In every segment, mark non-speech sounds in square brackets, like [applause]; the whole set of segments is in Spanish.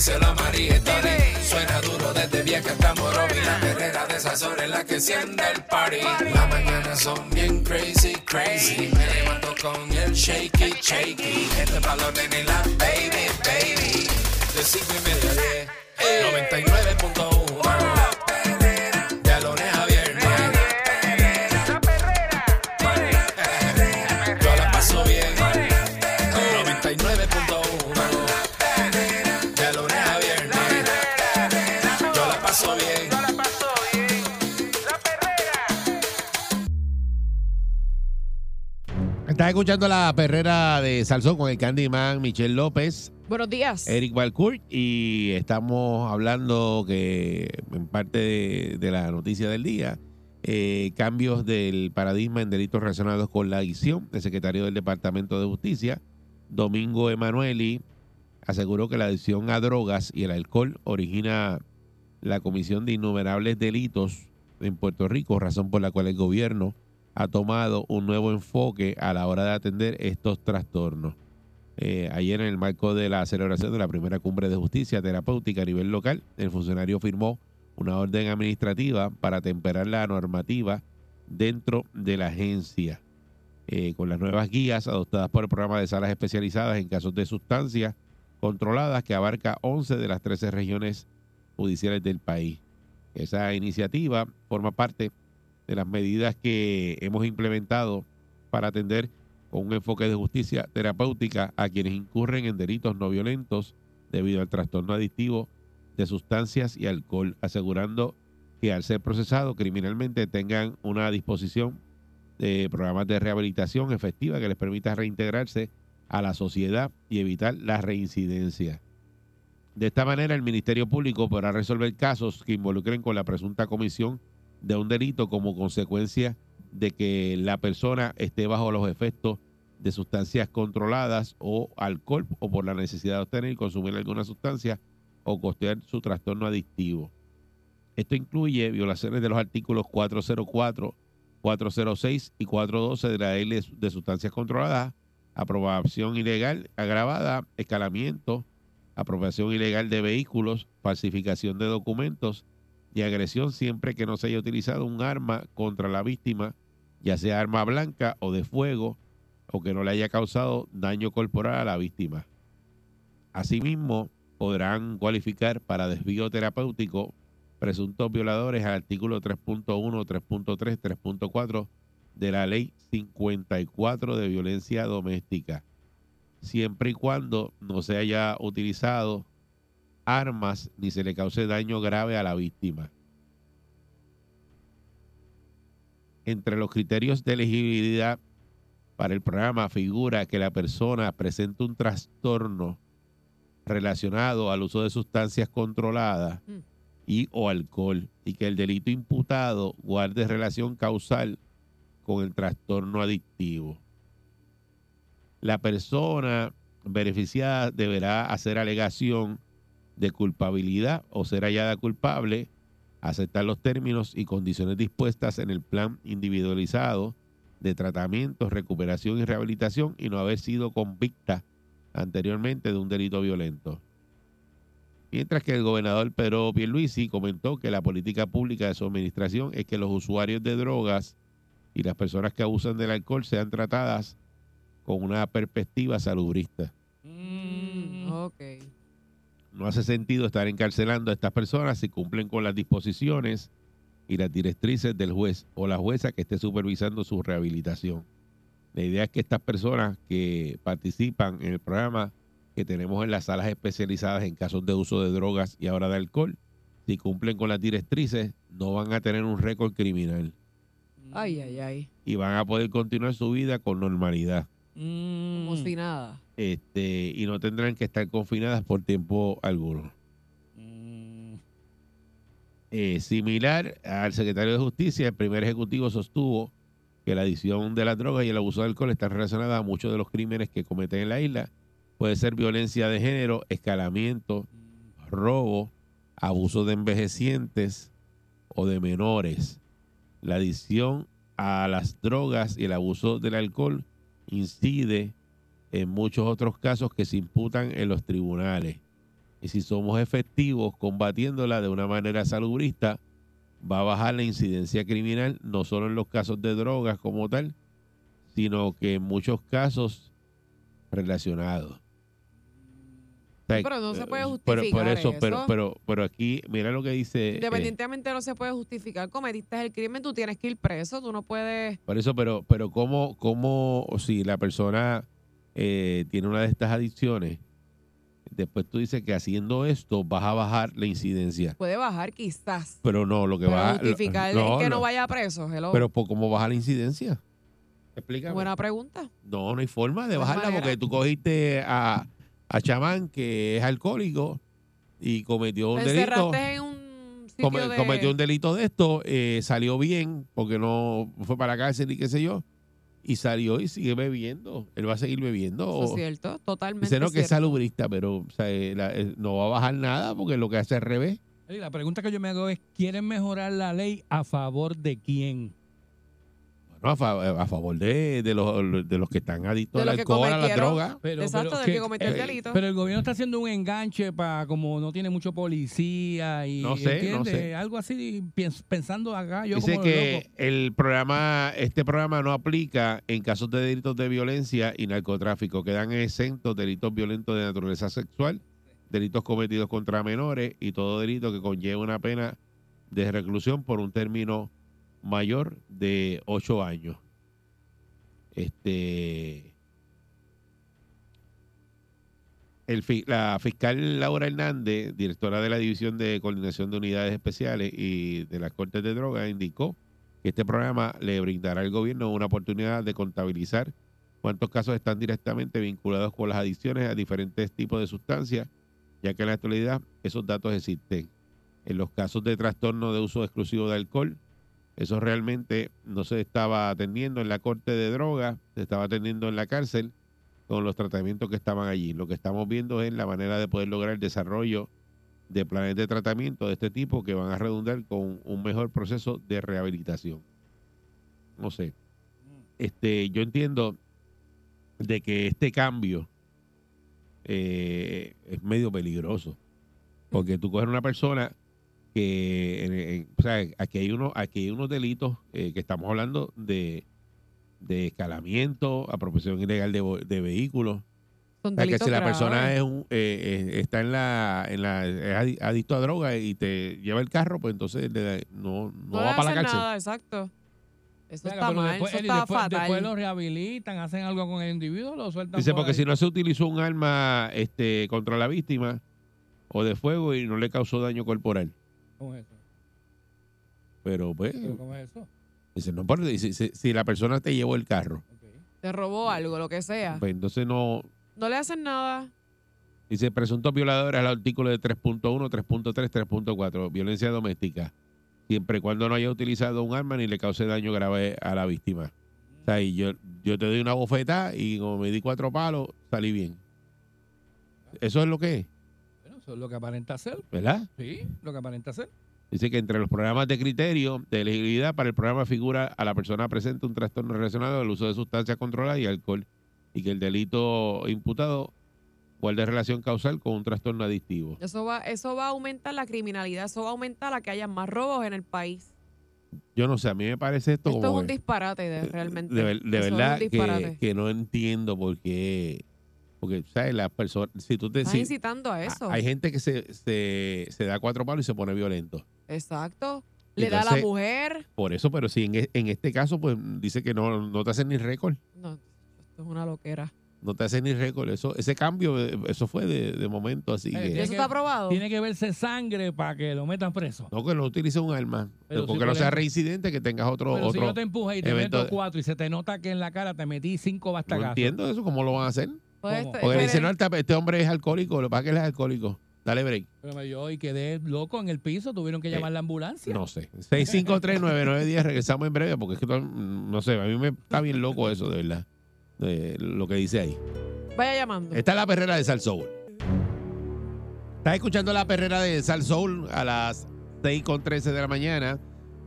díselo a María. Suena duro desde vieja hasta Morovi. La perrera de esas horas es la que enciende el party. Las mañanas son bien crazy, crazy. Me levanto con el shaky, shaky. Este balón en la baby, baby. De cinco y media a diez. 99.1 Estás escuchando la perrera de Salsón con el Candyman Michelle López, Buenos días. Eric Balcourt y estamos hablando que en parte de, de la noticia del día, eh, cambios del paradigma en delitos relacionados con la adicción. El secretario del Departamento de Justicia, Domingo Emanueli, aseguró que la adicción a drogas y el alcohol origina la comisión de innumerables delitos en Puerto Rico, razón por la cual el gobierno ha tomado un nuevo enfoque a la hora de atender estos trastornos. Eh, ayer en el marco de la celebración de la primera cumbre de justicia terapéutica a nivel local, el funcionario firmó una orden administrativa para temperar la normativa dentro de la agencia. Eh, con las nuevas guías adoptadas por el programa de salas especializadas en casos de sustancias controladas que abarca 11 de las 13 regiones judiciales del país. Esa iniciativa forma parte de las medidas que hemos implementado para atender con un enfoque de justicia terapéutica a quienes incurren en delitos no violentos debido al trastorno adictivo de sustancias y alcohol, asegurando que al ser procesado criminalmente tengan una disposición de programas de rehabilitación efectiva que les permita reintegrarse a la sociedad y evitar la reincidencia. De esta manera, el Ministerio Público podrá resolver casos que involucren con la presunta comisión de un delito como consecuencia de que la persona esté bajo los efectos de sustancias controladas o alcohol o por la necesidad de obtener y consumir alguna sustancia o costear su trastorno adictivo. Esto incluye violaciones de los artículos 404, 406 y 412 de la ley de sustancias controladas, aprobación ilegal agravada, escalamiento, apropiación ilegal de vehículos, falsificación de documentos y agresión siempre que no se haya utilizado un arma contra la víctima, ya sea arma blanca o de fuego, o que no le haya causado daño corporal a la víctima. Asimismo, podrán cualificar para desvío terapéutico presuntos violadores al artículo 3.1, 3.3, 3.4 de la ley 54 de violencia doméstica, siempre y cuando no se haya utilizado armas ni se le cause daño grave a la víctima. Entre los criterios de elegibilidad para el programa figura que la persona presenta un trastorno relacionado al uso de sustancias controladas Mm. y o alcohol y que el delito imputado guarde relación causal con el trastorno adictivo. La persona beneficiada deberá hacer alegación de culpabilidad o ser hallada culpable, aceptar los términos y condiciones dispuestas en el plan individualizado de tratamiento, recuperación y rehabilitación y no haber sido convicta anteriormente de un delito violento. Mientras que el gobernador Pedro Pierluisi comentó que la política pública de su administración es que los usuarios de drogas y las personas que abusan del alcohol sean tratadas con una perspectiva salubrista. Mm, ok. No hace sentido estar encarcelando a estas personas si cumplen con las disposiciones y las directrices del juez o la jueza que esté supervisando su rehabilitación. La idea es que estas personas que participan en el programa que tenemos en las salas especializadas en casos de uso de drogas y ahora de alcohol, si cumplen con las directrices, no van a tener un récord criminal Ay, ay, ay. y van a poder continuar su vida con normalidad. Como si nada. Este, y no tendrán que estar confinadas por tiempo alguno. Eh, similar al secretario de Justicia, el primer ejecutivo sostuvo que la adicción de las drogas y el abuso de alcohol están relacionadas a muchos de los crímenes que cometen en la isla. Puede ser violencia de género, escalamiento, robo, abuso de envejecientes o de menores. La adicción a las drogas y el abuso del alcohol incide en muchos otros casos que se imputan en los tribunales. Y si somos efectivos combatiéndola de una manera salubrista, va a bajar la incidencia criminal, no solo en los casos de drogas como tal, sino que en muchos casos relacionados. O sea, Pero no se puede eh, pero- por justificar eso, pero, pero, pero aquí, mira lo que dice. eh, Independientemente no se puede justificar. Cometiste el crimen, tú tienes que ir preso. Tú no puedes. Por eso, pero, pero cómo, cómo, si la persona eh, tiene una de estas adicciones, después tú dices que haciendo esto vas a bajar la incidencia. Puede bajar quizás. Pero no, lo que Pero va justificar no, que no. no vaya preso. hello. Pero ¿por ¿cómo baja la incidencia? Explícame. Buena pregunta. No, no hay forma de bajarla manera. porque tú cogiste a, a Chamán, que es alcohólico, y cometió un delito. encerraste en un sitio come- de... cometió un delito de esto, eh, salió bien porque no fue para la cárcel y qué sé yo, y salió y sigue bebiendo. Él va a seguir bebiendo. Eso o- es cierto, totalmente dice no que es cierto. salubrista, pero o sea, eh, la- eh, no va a bajar nada porque lo que hace es al revés. La pregunta que yo me hago es, ¿quieren mejorar la ley a favor de quién? Bueno, a, fa- a favor de, de los, de los que están adictos al que alcohol, a la cometieron. droga. Pero, Exacto, del ¿qué- que cometió el eh, delito. Pero el gobierno está haciendo un enganche para como no tiene mucho policía y No sé, no ¿entiendes? sé. algo así pensando acá yo Dice como que loco. el programa, este programa no aplica en casos de delitos de violencia y narcotráfico. Quedan exentos delitos violentos de naturaleza sexual, delitos cometidos contra menores y todo delito que conlleve una pena de reclusión por un término mayor de ocho años. Este. El, la fiscal Laura Hernández, directora de la División de Coordinación de Unidades Especiales y de las Cortes de Drogas, indicó que este programa le brindará al gobierno una oportunidad de contabilizar cuántos casos están directamente vinculados con las adicciones a diferentes tipos de sustancias, ya que en la actualidad esos datos existen. En los casos de trastorno de uso exclusivo de alcohol, eso realmente no se estaba atendiendo en la corte de drogas, se estaba atendiendo en la cárcel con los tratamientos que estaban allí. Lo que estamos viendo es la manera de poder lograr el desarrollo de planes de tratamiento de este tipo que van a redundar con un mejor proceso de rehabilitación. No sé. Este, yo entiendo de que este cambio eh, es medio peligroso. Porque tú coges una persona que, en- en- o sea, aquí hay, uno, aquí hay unos delitos eh, que estamos hablando de, de escalamiento, apropiación ilegal de, vo- de vehículos. Son O sea, que si la persona es un, eh, eh, está en la, en la es adi- adicto a droga y te lleva el carro, pues entonces le no, no, No, va para la cárcel. nada, exacto. Eso Venga, está pero mal, después, eso está después, fatal. después lo rehabilitan, hacen algo con el individuo, lo sueltan Dice, por porque ahí. si no se utilizó un arma este, contra la víctima o de fuego y no le causó daño corporal. ¿Cómo es eso? Pero pues, ¿Pero ¿Cómo es eso? dice, no, pero si, si- si la persona te llevó el carro. Te robó algo, lo que sea. pues entonces no, No le hacen nada. Dice presuntos violadores al artículo de 3.1, 3.3, 3.4, violencia doméstica, siempre y cuando no haya utilizado un arma ni le cause daño grave a la víctima. O sea, y yo, yo te doy una bofetada y como me di cuatro palos, salí bien. Eso es lo que es, eso es lo que aparenta ser. ¿verdad? Sí, lo que aparenta ser. Dice que entre los programas de criterio de elegibilidad para el programa figura a la persona presente un trastorno relacionado al uso de sustancias controladas y alcohol y que el delito imputado guarde relación causal con un trastorno adictivo. Eso va, eso va a aumentar la criminalidad, eso va a aumentar a que haya más robos en el país. Yo no sé, a mí me parece esto, Esto como es un disparate, de- realmente. de, es verdad que, que no entiendo por qué. Porque, ¿sabes? Las personas. Si tú te. Estás si- incitando a eso. Hay gente que se, se, se da cuatro palos y se pone violento. Exacto. Le da a la mujer. Por eso, pero si en, e- en este caso, pues dice que no, no te hacen ni récord. No, esto es una loquera. No te hacen ni récord. Eso, ese cambio, eh, eso fue de, de momento así. Eh, que- ¿Y tiene eso está aprobado? Tiene que verse sangre para que lo metan preso. no que no utilice un arma. Pero porque si, no sea reincidente, que tengas otro. Pero si otro yo te empujé y te evento meto cuatro y se te nota que en la cara te metí cinco no bastagazos. entiendo eso, ¿cómo lo van a hacer? Pues ¿Cómo? Porque dicen, no, este, hombre es alcohólico, lo que pasa es que él es alcohólico. Dale break. Pero me dio y quedé loco en el piso. Tuvieron que llamar la ambulancia. Eh, No sé. 6539910, regresamos en breve porque es que no sé, a mí me está bien loco eso, de verdad. de lo que dice ahí. Vaya llamando. Esta es la perrera de Sal Soul. Estás escuchando la perrera de Sal Soul a las 6 con 13 de la mañana.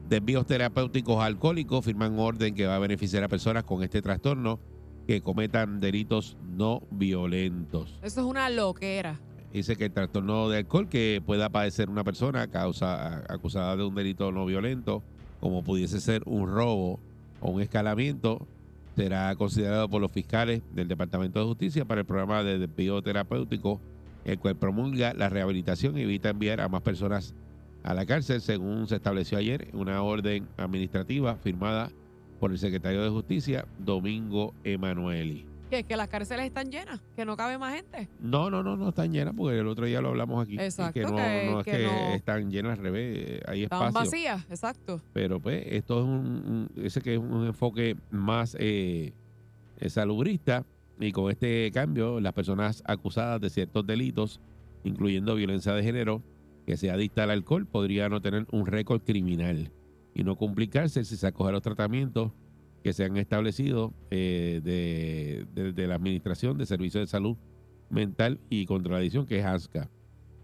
Desvíos terapéuticos alcohólicos firman orden que va a beneficiar a personas con este trastorno que cometan delitos no violentos. Eso es una loquera. Dice que el trastorno de alcohol que pueda padecer una persona causa, acusada de un delito no violento, como pudiese ser un robo o un escalamiento, será considerado por los fiscales del Departamento de Justicia para el programa de desvío terapéutico, el cual promulga la rehabilitación y evita enviar a más personas a la cárcel, según se estableció ayer en una orden administrativa firmada por el secretario de Justicia, Domingo Emanueli. Que que las cárceles están llenas, que no cabe más gente. No, no, no, no están llenas porque el otro día lo hablamos aquí. y Exacto, Que no, que- no es que que, no- están llenas al revés, eh, hay espacio. vacías, exacto. Pero pues esto es un, un- ese que es un enfoque más eh, eh, salubrista y con este cambio las personas acusadas de ciertos delitos, incluyendo violencia de género, que sea adicta al alcohol, podría no tener un récord criminal y no complicarse si se acoge a los tratamientos que se han establecido eh, de, de- la Administración de Servicios de Salud Mental y contra la Adicción, que es ASCA.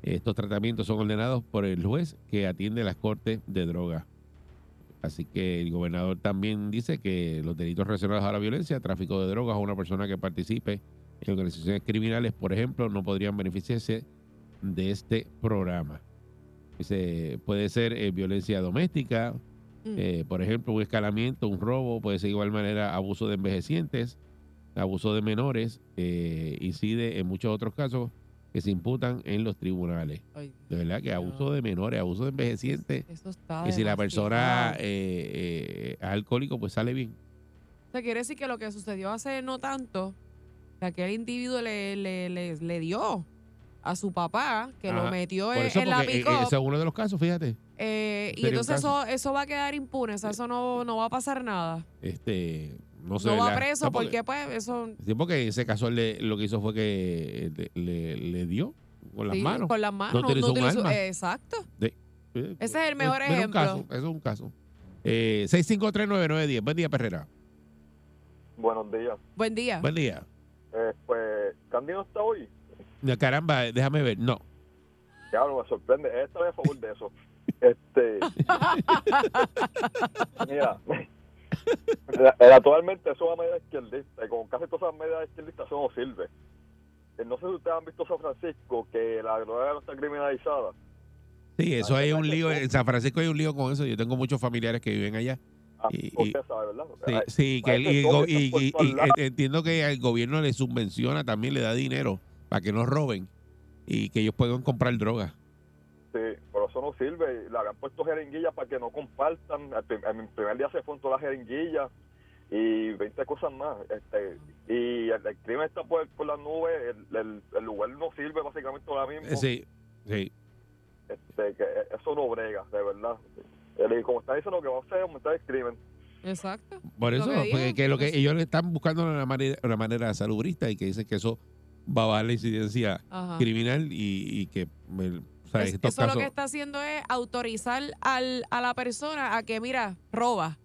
Estos tratamientos son ordenados por el juez que atiende las cortes de drogas. Así que el gobernador también dice que los delitos relacionados a la violencia, tráfico de drogas o una persona que participe en organizaciones criminales, por ejemplo, no podrían beneficiarse de este programa. Dice, puede ser eh, violencia doméstica, Mm. eh, por ejemplo, un escalamiento, un robo, puede ser de igual manera abuso de envejecientes, abuso de menores, eh, incide en muchos otros casos que se imputan en los tribunales. Ay, De verdad que abuso de menores, abuso de envejecientes, eso está y si la persona eh, eh, es alcohólico, pues sale bien. O sea, quiere decir que lo que sucedió hace no tanto, que aquel individuo le, le, le, le dio a su papá, que lo metió Por en, eso, en la eh, pick ese es uno de los casos, fíjate. Eh, y entonces eso, eso va a quedar impune, o sea, eso no, no va a pasar nada. Este, no sé. no va ¿verdad? preso No, porque pues eso Sí, porque en ese caso le- lo que hizo fue que le, le- le dio con las sí, manos. con las manos. No utilizó un arma. exacto. Eh, Ese es el mejor un ejemplo. caso, eso es un caso. Eh, 6539910. Buen día, Perrera. Buenos días. Buen día. Buen día. Eh, pues, Candy no está hoy. No, Caramba, déjame ver. No. Claro, me sorprende. Estoy a favor de eso. Este. [laughs] Mira. eh, Actualmente eso va a medida izquierdista. Y con casi todas esas medidas izquierdistas eso no sirve. Eh, No sé si ustedes han visto San Francisco, que la droga no está criminalizada. Sí, eso Ay, hay un lío. En San Francisco hay un lío con eso. Yo tengo muchos familiares que viven allá. Ah, Y- usted sabe, ¿verdad? Sí, que el- y, y- y- lados. entiendo que al gobierno le subvenciona, también le da dinero para que no roben y que ellos puedan comprar droga. Sí, pero eso no sirve. Le habían puesto jeringuillas para que no compartan. El prim- el primer día se fueron todas las jeringuillas y 20 cosas más. Este, y el, el crimen está por, por las nubes. El, el- el lugar no sirve básicamente ahora mismo. Sí, sí. Este, que eso no brega, de verdad. Y como está diciendo, lo que va a hacer es aumentar el crimen. Exacto. Por Lo eso, que porque digo, que lo que ellos le están buscando una manera, una manera salubrista y que dicen que eso va a bajar la incidencia Ajá. criminal y, y que el- o sea, Es- estos eso casos lo que está haciendo es autorizar al, a la persona a que, mira, roba.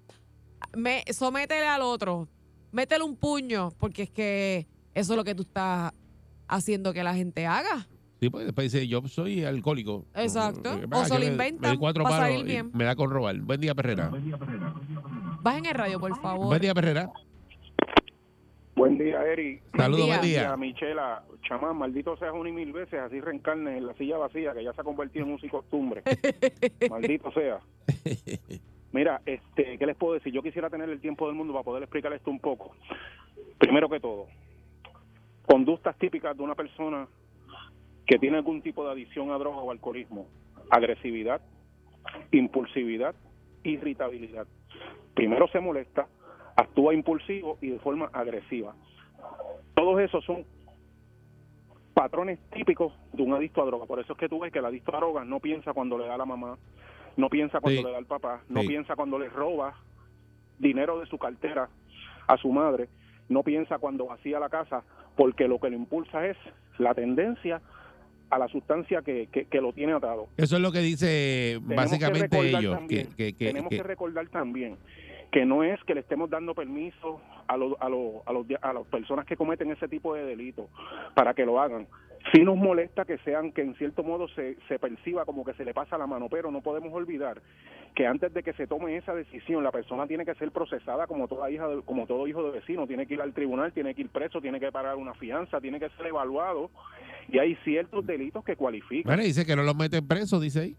Me, sométele al otro. Métele un puño, porque es que eso es lo que tú estás haciendo que la gente haga. sí, pues después dice yo soy alcohólico. Exacto. O se lo me- inventan me cuatro pa' palos salir bien. Me da con robar. Buen día, Perrera. Bajen el radio, por favor. Buen día, Perrera. Buen día, Eri. Saludos, día. buen Y a día. Michela, chamán, maldito seas un y mil veces, así reencarnes en la silla vacía, que ya se ha convertido en y costumbre. [laughs] maldito sea. Mira, este, ¿qué les puedo decir? Yo quisiera tener el tiempo del mundo para poder explicar esto un poco. Primero que todo, conductas típicas de una persona que tiene algún tipo de adicción a droga o alcoholismo. Agresividad, impulsividad, irritabilidad. Primero se molesta, actúa impulsivo y de forma agresiva. Todos esos son patrones típicos de un adicto a droga. Por eso es que tú ves que el adicto a droga no piensa cuando le da a la mamá, no piensa cuando Sí. le da al papá, no Sí. piensa cuando le roba dinero de su cartera a su madre, no piensa cuando vacía la casa, porque lo que le impulsa es la tendencia a la sustancia que, que, que lo tiene atado. Eso es lo que dice Tenemos básicamente ellos. también- Que, tenemos que recordar también que no es que le estemos dando permiso a, los a, los a, los a las personas que cometen ese tipo de delitos para que lo hagan. Sí nos molesta que sean, que en cierto modo se, se perciba como que se le pasa la mano, pero no podemos olvidar que antes de que se tome esa decisión, la persona tiene que ser procesada como toda hija, de- como todo hijo de vecino, tiene que ir al tribunal, tiene que ir preso, tiene que pagar una fianza, tiene que ser evaluado y hay ciertos delitos que cualifican. Bueno, dice que no los meten presos, dice ahí.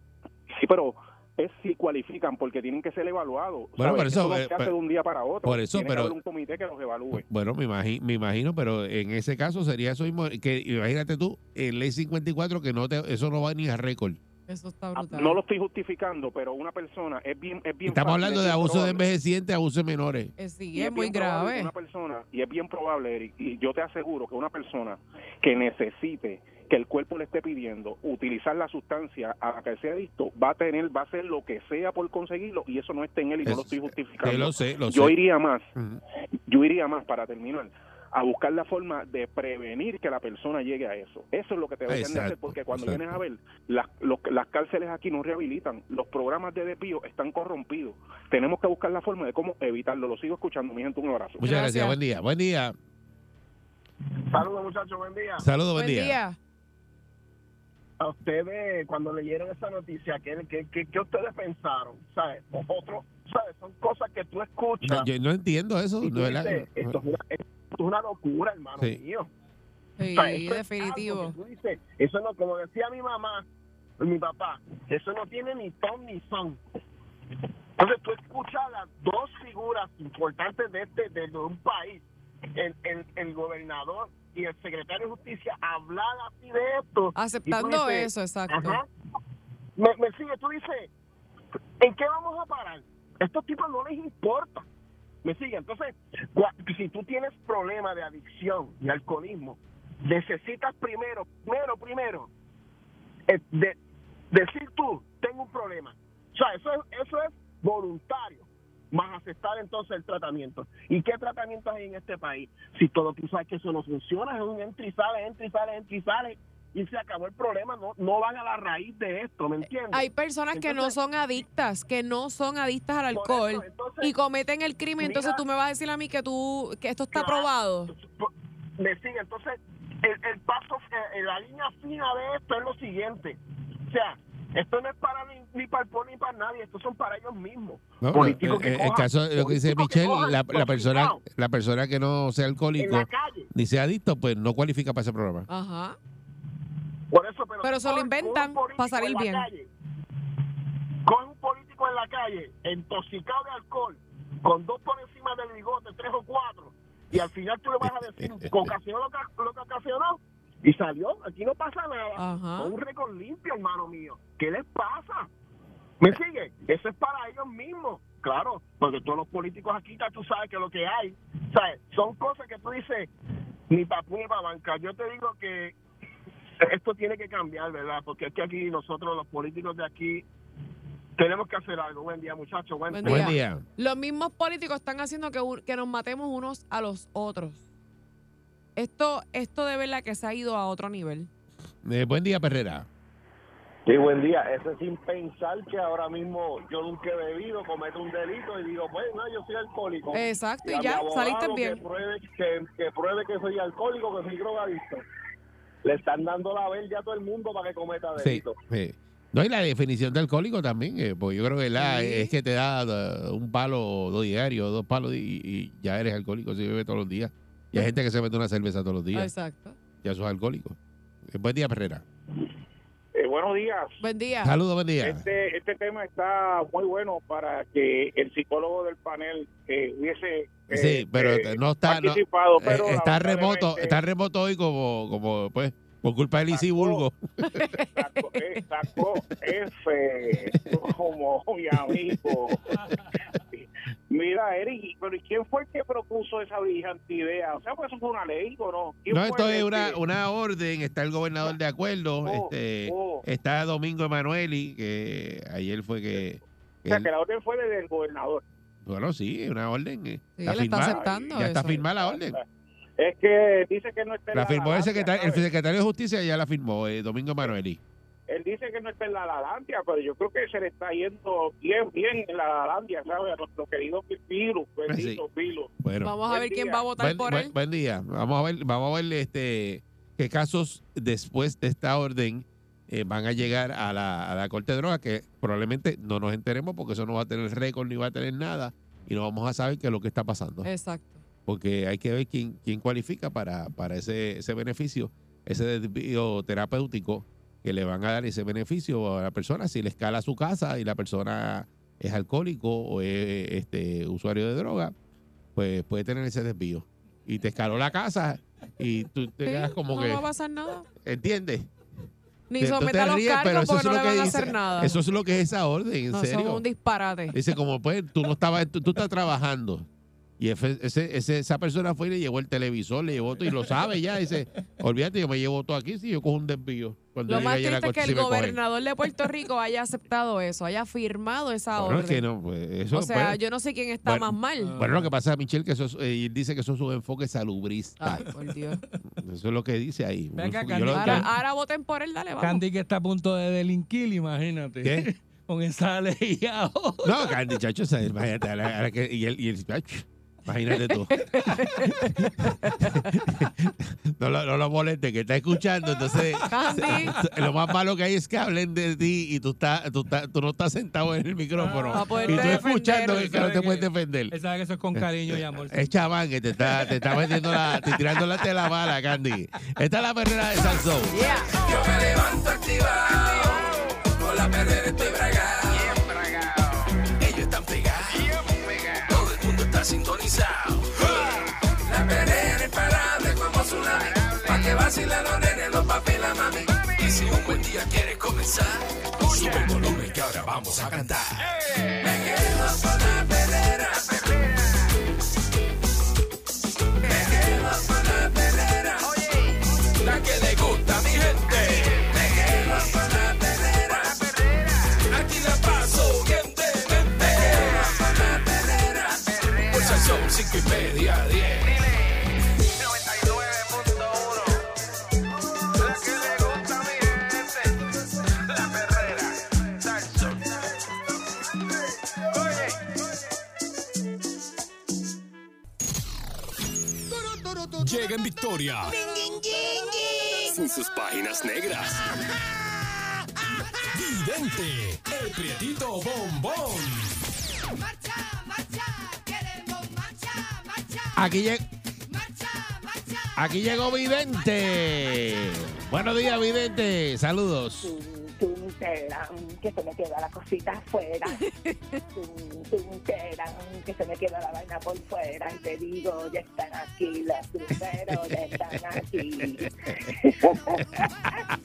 Sí, pero es si cualifican porque tienen que ser evaluados. Bueno, ¿sabes? por eso, no eh, se hace pero- de un día para otro. por eso, Tiene que pero- haber un comité que los evalúe. Bueno, me imagino, me imagino, pero en ese caso sería eso mismo, que imagínate tú, en ley 54, que no te, eso no va ni a récord. Eso está Ah, brutal. No lo estoy justificando, pero una persona es bien, es bien Estamos fácil, hablando es de abuso de probable. envejecientes, abuso de menores. Eh, sí, Y es muy probable que grave. Una persona, y es bien probable, Eric, y yo te aseguro que una persona que necesite que el cuerpo le esté pidiendo utilizar la sustancia a la que sea adicto, va a tener, va a hacer lo que sea por conseguirlo, y eso no está en él y no Es- lo estoy justificando. lo sé, lo yo sé. iría más, yo iría más para terminar a buscar la forma de prevenir que la persona llegue a eso. Eso es lo que te deberían de hacer, porque cuando exacto. vienes a ver, las, los- las cárceles aquí no rehabilitan, los programas de desvío están corrompidos. Tenemos que buscar la forma de cómo evitarlo. Lo sigo escuchando, mi gente, un abrazo. Muchas gracias. Gracias. buen día, buen día. Saludos muchachos, buen día. Saludos, buen, Buen día. día. A ustedes, cuando leyeron esa noticia, ¿qué, qué, qué, qué ustedes pensaron? ¿Sabes? Otro, ¿sabes? Son cosas que tú escuchas. No, yo no entiendo eso, esto, es una, esto es una locura, hermano Sí. mío. Sí, O sea, es definitivo. tú dices, eso no, como decía mi mamá, mi papá, eso no tiene ni ton ni son. Entonces tú escuchas a las dos figuras importantes de este de un país, el, el, el gobernador y el secretario de justicia, hablar así de esto. Aceptando dices, eso, exacto. Ajá. Me, me sigue, tú dices, ¿en qué vamos a parar? Estos tipos no les importa. Me sigue. Entonces, si tú tienes problemas de adicción y alcoholismo, necesitas primero, primero, primero, eh, de, decir tú, tengo un problema. O sea, eso es, eso es voluntario, más aceptar entonces el tratamiento. ¿Y qué tratamiento hay en este país? Si todo tú sabes que eso no funciona, es un entra y sale, entra y sale, entra y sale, y se acabó el problema, no, no van a la raíz de esto, ¿me entiendes? Hay personas que no son adictas, que no son adictas al alcohol eso, entonces, y cometen el crimen. Entonces mira- tú me vas a decir a mí que tú que esto está Claro. probado. me sigue. Entonces, el, el paso, eh, la línea fina de esto es lo siguiente. O sea, esto no es para ni, ni para el pueblo ni para nadie, estos son para ellos mismos. No, Políticos que el, el cojan- caso de lo que dice que Michelle, cojan la, la persona la persona que no sea alcohólico ni sea adicto, pues no cualifica para ese programa. Ajá. Por eso, pero, se lo inventan para salir en la bien. calle, Cogen un político en la calle, intoxicado de alcohol, con dos por encima del bigote, tres o cuatro, y al final tú le vas a decir [laughs] ocasionó lo que, lo que ocasionó, y salió, aquí no pasa nada. Ajá. Con un récord limpio, hermano mío. ¿Qué les pasa? ¿Me sigue? Eso es para ellos mismos. Claro, porque todos los políticos aquí, ya tú sabes que lo que hay, ¿sabes? Son cosas que tú dices, ni para ni para banca. Yo te digo que esto tiene que cambiar, ¿verdad? Porque es que aquí nosotros, los políticos de aquí, tenemos que hacer algo. Buen día, muchachos. Buen, Buen día. Buen día. Los mismos políticos están haciendo que, un- que nos matemos unos a los otros. Esto, esto de verdad que se ha ido a otro nivel. Eh, buen día, Perrera. Sí, buen día. Eso es sin pensar que ahora mismo yo nunca he bebido, cometo un delito y digo, pues no, yo soy alcohólico. Exacto, y ya, saliste bien. Que pruebe que, que pruebe que soy alcohólico, que soy drogadicto. Le están dando la verde a todo el mundo para que cometa delito. sí. No, y la definición de alcohólico también, eh, porque yo creo que la, Sí. es que te da eh, un palo dos diarios, dos palos y, y ya eres alcohólico si bebes todos los días. Y hay gente que se mete una cerveza todos los días, Exacto. ya sos alcohólico. Eh, Buen día, Perrera. Eh, buenos días. Buen día. Saludos, buen día. Este, este tema está muy bueno para que el psicólogo del panel eh, hubiese eh, Sí, pero eh, no está, no, participado, eh, pero está remoto, está remoto hoy como, como pues, por culpa de Sacó. Bulgo. [laughs] sacó, sacó F como mi amigo. Mira, Eric, pero ¿y quién fue el que propuso esa brillante idea? O sea, pues eso fue una ley o no? ¿Quién No, fue esto es una, que- una orden, está el gobernador de acuerdo, Oh, este, oh. está Domingo Emanueli, que ayer fue que... O sea, él- que la orden fue desde el gobernador. bueno, sí, una orden. eh, Sí, él está aceptando Ya está eso. firmada la orden. Es que dice que no está La la firmó el secretario, el secretario de Justicia, ya la firmó, eh, Domingo Emanueli. Él dice que no está en la Lalandia, pero yo creo que se le está yendo bien, bien en la Lalandia, ¿sabes? A nuestro querido Pilu, bendito Pilu. Bueno. Vamos a ver quién va a votar Buen, por buen- él. buen día. Vamos a ver, vamos a ver este qué casos después de esta orden eh, van a llegar a la, a la Corte de Drogas, que probablemente no nos enteremos porque eso no va a tener récord ni va a tener nada y no vamos a saber qué es lo que está pasando. Exacto. Porque hay que ver quién, quién cualifica para, para ese, ese beneficio, ese desvío terapéutico que le van a dar ese beneficio a la persona si le escala su casa y la persona es alcohólico o es este usuario de droga, pues puede tener ese desvío. Y te escaló la casa y tú te Sí, quedas como no que, va a pasar nada. ¿entiendes? Ni someta los ríes, cargos eso porque no le van a dice- hacer nada. Eso es lo que es esa orden, en no, eso serio. es un disparate. Dice, como pues, tú no estabas, tú, tú estás trabajando. Y ese, ese- ese- esa persona fue y le llevó el televisor, le llevó todo y lo sabe ya. Dice, olvídate, yo me llevo todo aquí si yo cojo un desvío. Cuando Lo llegue más triste es que el gobernador de Puerto Rico haya aceptado eso, haya firmado esa Bueno, orden. es que no, pues, eso, o sea, bueno, yo no sé quién está bueno, más mal. bueno, lo que pasa, Michelle, que eso es- eh, dice que eso es un enfoque salubrista. Ay, por Dios. Eso es lo que dice ahí. Ven acá, Yo Candy. lo- Ahora, yo- ahora voten por él, dale, vamos. Candy que está a punto de delinquir, imagínate. ¿Qué? [laughs] Con esa ley ahora. No, Candy, chacho, imagínate, y el, y el- ach, imagínate tú. [laughs] no, lo, no lo moleste, que está escuchando, entonces [laughs] lo más malo que hay es que hablen de ti y tú, estás, tú, estás, tú no estás sentado en el micrófono y tú escuchando que no te ¿Sabe puedes defender. Él sabe que eso es con cariño y amor. Es chaván que te está, te está metiendo la, te tirando la tela mala, Candy. Esta es la perrera de Salsón. Yeah. Yo me levanto un buen día quieres comenzar, sube el volumen que ahora vamos a cantar. Me quedo con la perrera, Llega en victoria. Sin sus páginas negras. Vidente, el prietito bombón. Aquí, lleg- Aquí llegó Vidente. Buenos días, Vidente. Saludos. Tum, terán, que se me queda la cosita afuera. Terán, [laughs] que se me queda la vaina por fuera. Y te digo, ya están aquí, los cruceros ya están aquí. [laughs]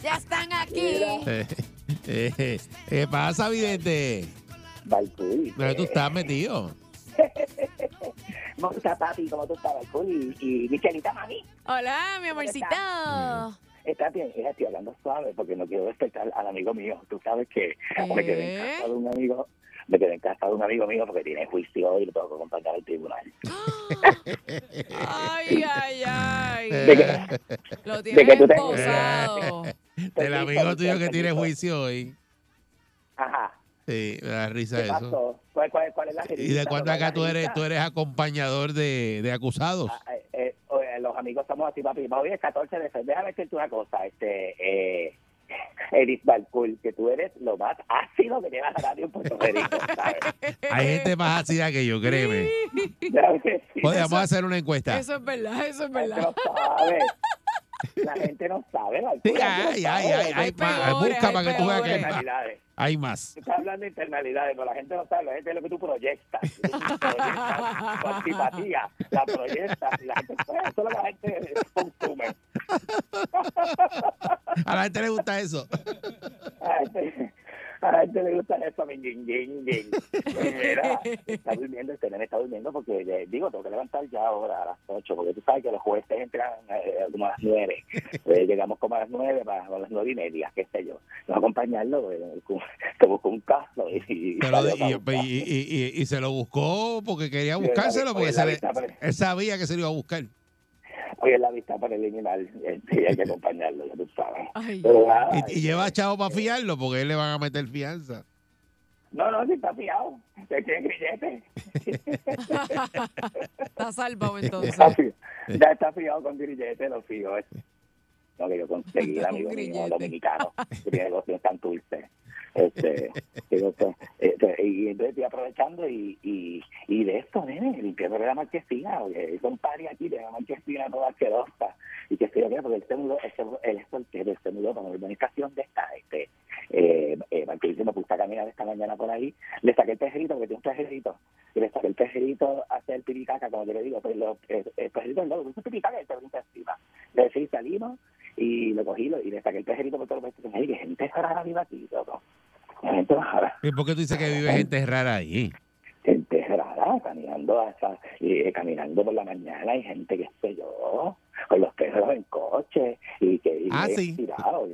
Ya están aquí. Eh, eh, ¿Qué pasa, Vidente? Balcool. ¿Dónde tú estás metido? ¿Cómo tú estás, papi? ¿Cómo tú estás, Balcool? Y, y Michelita, mami. Hola, mi amorcito. Está bien, hija, estoy hablando suave porque no quiero despertar al amigo mío. Tú sabes que me quedé en ¿Eh? casa de un amigo, me quedé en casa de un amigo mío porque tiene juicio y lo tengo que acompañar al tribunal. Ay, ay, ay. [laughs] De que- Lo de que tienes tú te- esposado. [laughs] Del amigo tuyo que tiene juicio hoy. Aja, Sí, me da risa ¿qué eso. pasó? ¿Cuál, cuál, cuál es la ¿Y de cuándo ¿Cuál es acá tú eres, tú eres acompañador de, de acusados? Ah, eh, eh, los amigos somos así, papi. Hoy es 14 de febrero. Déjame decirte una cosa, este, eh, Edith Balcool, que tú eres lo más ácido que lleva la radio en Puerto Rico, ¿sabes? [laughs] Hay gente más ácida que yo, créeme. [laughs] ¿Sabes que sí? Podríamos hacer una encuesta. Eso es verdad, eso es La gente verdad. no sabe. La gente no sabe. Sí, la gente hay, hay, hay, hay más. peores, Busca hay para que tú veas que hay más. Internalidades. Hay más. Tú estás hablando de internalidades, pero la gente no sabe. La gente es lo que tú proyectas. [laughs] Tú proyectas tu antipatía, la proyectas. Y la gente, pues, eso es lo que la gente consume. A la gente le gusta eso. [laughs] A la gente, a la gente le gusta eso, mi yin, yin, yin. Pues Mira, está durmiendo, este nene está durmiendo porque, eh, digo, tengo que levantar ya ahora a las 8, porque tú sabes que los jueces entran eh, como a las 9. Pues llegamos como a las 9, para, a las 9 y media, qué sé yo. No acompañarlo, eh, con- te busco un caso y, y, Pero y, y- y- se lo buscó porque quería buscárselo, porque se le- pero- él sabía que se lo iba a buscar. Hoy es la vista preliminar este, y hay que acompañarlo, ya tú sabes. [laughs] Ay. Pero nada, Y, y lleva a Chavo para fiarlo porque él le van a meter fianza. no, no, si está fiado. Se tiene grillete. [laughs] Está salvado [laughs] entonces. Está fiado. Ya está fiado con grillete, lo fío. No, que yo conseguí, Con amigo mío dominicano, que tiene negocios tan dulces. Este, este, y entonces estoy aprovechando y, y, y de esto, nene, limpiando la marquesina, porque son party aquí de la marquesina toda asquerosa. Y que estoy aquí porque él se mudó, él es soltero, se mudó para una urbanización de esta, este, eh, eh, Marquesina, me puse a caminar esta mañana por ahí, le saqué el tejerito, porque tiene un tejerito, y le saqué el tejerito a hacer piricaca, como yo le digo, pues lo, el, el tejerito no, es piricaca y el encima. Le decía, salimos, y lo cogí lo- y le saqué el tejerito por todos los vestidos. Ay, que gente rara viva aquí, loco. Gente rara, ¿Y por qué tú dices que vive gente rara ahí? gente rara, caminando hasta, y, eh, caminando por la mañana, y gente que sé yo, con los perros en coche, y que y Ah, sí.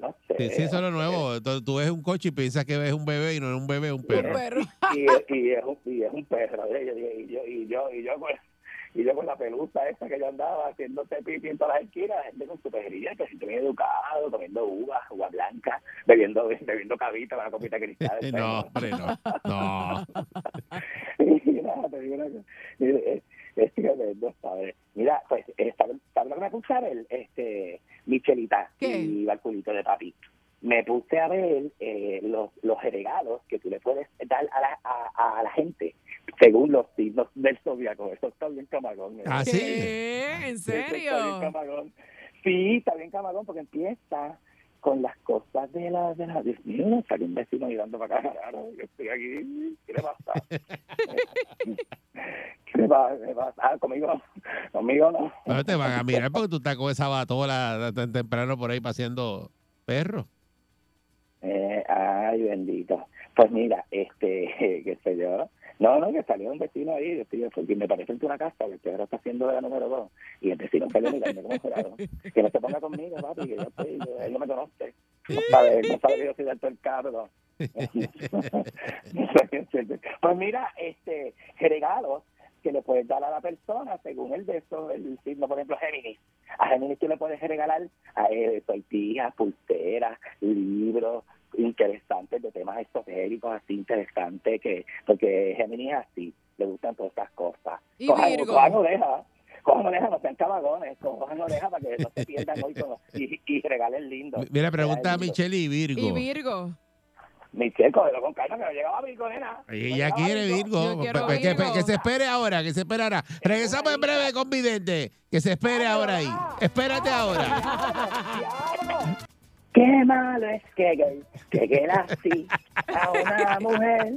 no sé. Sí, sí, eso es lo nuevo. Tú, tú ves un coche y piensas que ves un bebé y no es un bebé, es un perro. y, y es un, [laughs] y es un perro ¿eh? y yo y yo y yo y yo con, y yo con la pelusa esa que yo andaba haciéndose pipi en todas las esquinas gente con su pejerilla que si bien educado comiendo uvas uvas blancas bebiendo [laughs] bebiendo cabita con la copita cristal [laughs] no, hombre, no. No. [laughs] nada, te digo una cosa. Es, es tremendo, ¿sabes? Mira, pues, eh, ¿sabes sabes lo que me puse a ver? Este, Michelita ¿Qué? y Balculito de papi. Me puse a ver eh, los, los regalos que tú le puedes dar a la, a, a la gente según los signos del zodiaco. Eso está bien camagón. ¿eh? Ah, sí. ¿Qué? ¿En Eso Está bien serio? camagón. Sí, está bien camagón porque empieza con las cosas de la... De la Dios mío, salió un vecino mirando para acá. Claro, yo estoy aquí. ¿Qué le pasa? [laughs] ¿Qué le pasa? ¿Qué le pasa? Ah, conmigo, conmigo no. No te van a mirar porque tú estás con esa batola tan temprano por ahí paseando perros. Eh, ay, bendito. Pues mira, este, [laughs] qué sé yo. No, no, que salió un vecino ahí, decía, porque me parece que una casa, que perro está haciendo de la número dos, y el vecino salió mirando como jurado. Que no se ponga conmigo, papi, que yo estoy, él no me conoce. No sabe, no sabe que yo soy de alto el carro. pues mira, este, regalos que le puedes dar a la persona según el de eso, el signo, por ejemplo, Géminis. A Géminis tú le puedes regalar a él tortillas, pulseras, libros interesantes de temas esotéricos, así interesantes, que porque Géminis es así, le gustan todas estas cosas. ¿Y Cojan- Virgo? cojan orejas, cojan orejas, no sean cabagones, cojan orejas para que no se pierdan hoy con- y, y regalen lindo. Mira, pregunta a. Michelle y Virgo. ¿Y Virgo? Michelle, cógelo con calma, que no llegaba Virgo, nena. Ella quiere Virgo. Pe- pe- que, Virgo. que se espere ahora, que se espere ahora. Regresamos en breve con Vidente. Que se espere ahora ahí. Espérate ahora. [laughs] Qué malo es que que, que quiera así a una mujer.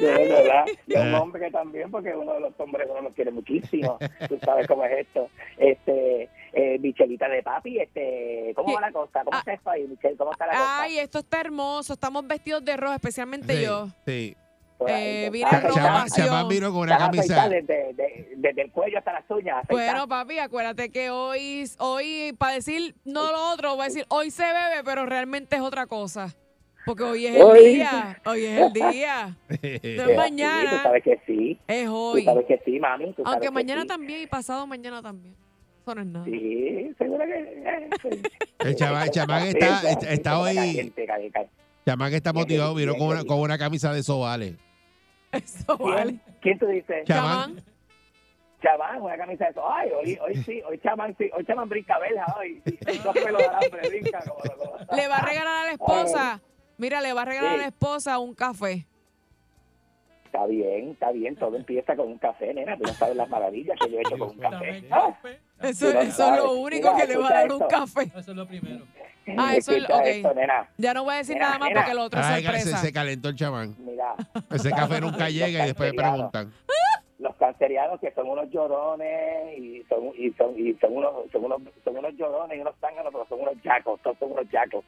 De verdad, y a un Eh. hombre que también, porque uno de los hombres uno los quiere muchísimo. Tú sabes cómo es esto. Este, eh, Michelita de papi, este, ¿cómo va la cosa? ¿Cómo Ah. está esto ahí, Michelle? ¿Cómo está la cosa? Ay, esto está hermoso. Estamos vestidos de rojo, especialmente Sí, yo. sí. Eh, tú. Chamán vino con una camisa. Desde, de- desde el cuello hasta las uñas. Bueno, papi, acuérdate que hoy, hoy para decir no lo otro, voy a decir hoy se bebe, pero realmente es otra cosa. Porque hoy es el Hoy. día. Hoy es el día. No es [laughs] Sí, Tú mañana, sabes que sí. es Tú hoy. sabes que sí, mami. tú sabes Aunque que mañana sí. también y pasado mañana también. Eso no es nada. Sí, seguro que. eh, sí. El chamán, el chamán Sí, está, está, está hoy. caliente, caliente. Chamán está motivado. Vino con una, con una camisa de sobales. Eso vale. ¿Quién, ¿Quién tú dices? Chamán. Chamán. Una camisa de. Ay, hoy, hoy sí, hoy chamán, sí, hoy chamán brinca verja, hoy. Dos pelos de alambre brinca como loco. Le va a regalar a la esposa. Mira, le va a regalar a la esposa un café. Está bien, está bien, todo empieza con un café, nena. Tú no sabes las maravillas que yo he hecho con un café. Ah, Eso, no eso es lo único Mira, que le va a dar un café. Eso es lo primero. Ah, [laughs] eso es- escucha ok. esto, nena. Ya no voy a decir nada más porque lo otro Ay, se, sorpresa. se calentó el chamán. Mira. Ese café nunca llega y después preguntan. los cancerianos que son unos llorones y son y son y son unos son unos son unos llorones y unos zánganos pero son unos yacos todos son unos yacos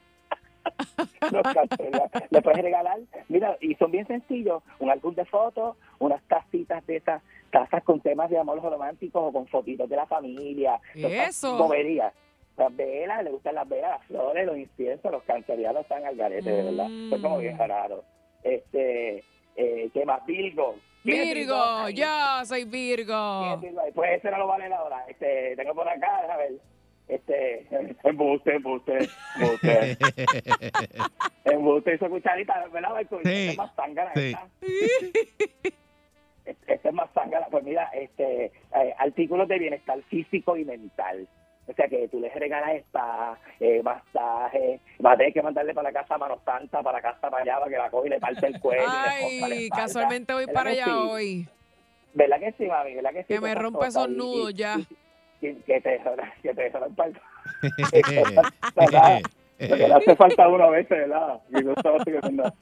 [laughs] los cancerianos le puedes regalar mira y son bien sencillos un álbum de fotos unas tacitas de esas tazas con temas de amor románticos o con fotitos de la familia Eso. boberías las velas, le gustan las velas, las flores, los inciensos, los cancerianos están al garete, de verdad. Mm. Fue como bien raro. Este, Eh, ¿Qué más? Virgo. ¿Quién es Virgo, yo soy ¿quién Virgo. es Virgo? Pues ese no lo vale ahora. Este, tengo por acá, a ver. Este, [laughs] embuste, embuste, embuste. [laughs] embuste hizo cucharita, ¿verdad, Marco? Sí, Este es más zángana, sí. Este este es más zángana. Pues mira, este, eh, artículos de bienestar físico y mental. O sea que tú les regalas spa, eh, masaje, vas a tener que mandarle para la casa a Mano Santa, para la casa para allá, para que la coge y le parte el cuello. y le corta la Ay, espalda. casualmente voy ¿Verdad para allá sí? hoy. ¿Verdad que sí, mami? ¿Verdad que sí? Que me cosas esos y- nudos y- ya. y- que te que te dejan el palco. ¿Verdad? [laughs] Lo que le hace falta uno a veces, ¿verdad? Y no estaba siguiendo.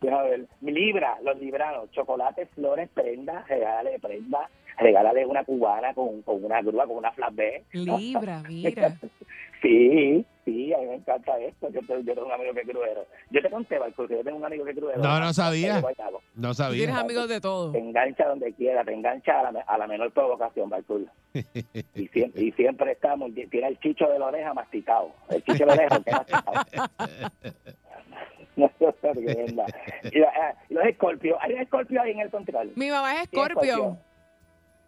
Deja ver. Libra, los libranos, chocolate, flores, prendas, regálale prendas, regálale una cubana con, con una grúa, con una flatbed. Libra, [laughs] mira. Sí, sí, a mí me encanta esto. Yo, yo tengo un amigo que es gruero. Yo te conté, Marco, que yo tengo un amigo que es gruero. No, no sabía. No sabía. tienes amigos de todo. Te engancha donde quiera, te engancha a la, a la menor provocación, Barcul. [laughs] Y siempre, y siempre bien. Tiene el chicho de la oreja masticado. El chicho de la oreja que masticado. [laughs] La- y los escorpios. Hay un escorpio ahí en el control. Mi mamá es Sí, Scorpio.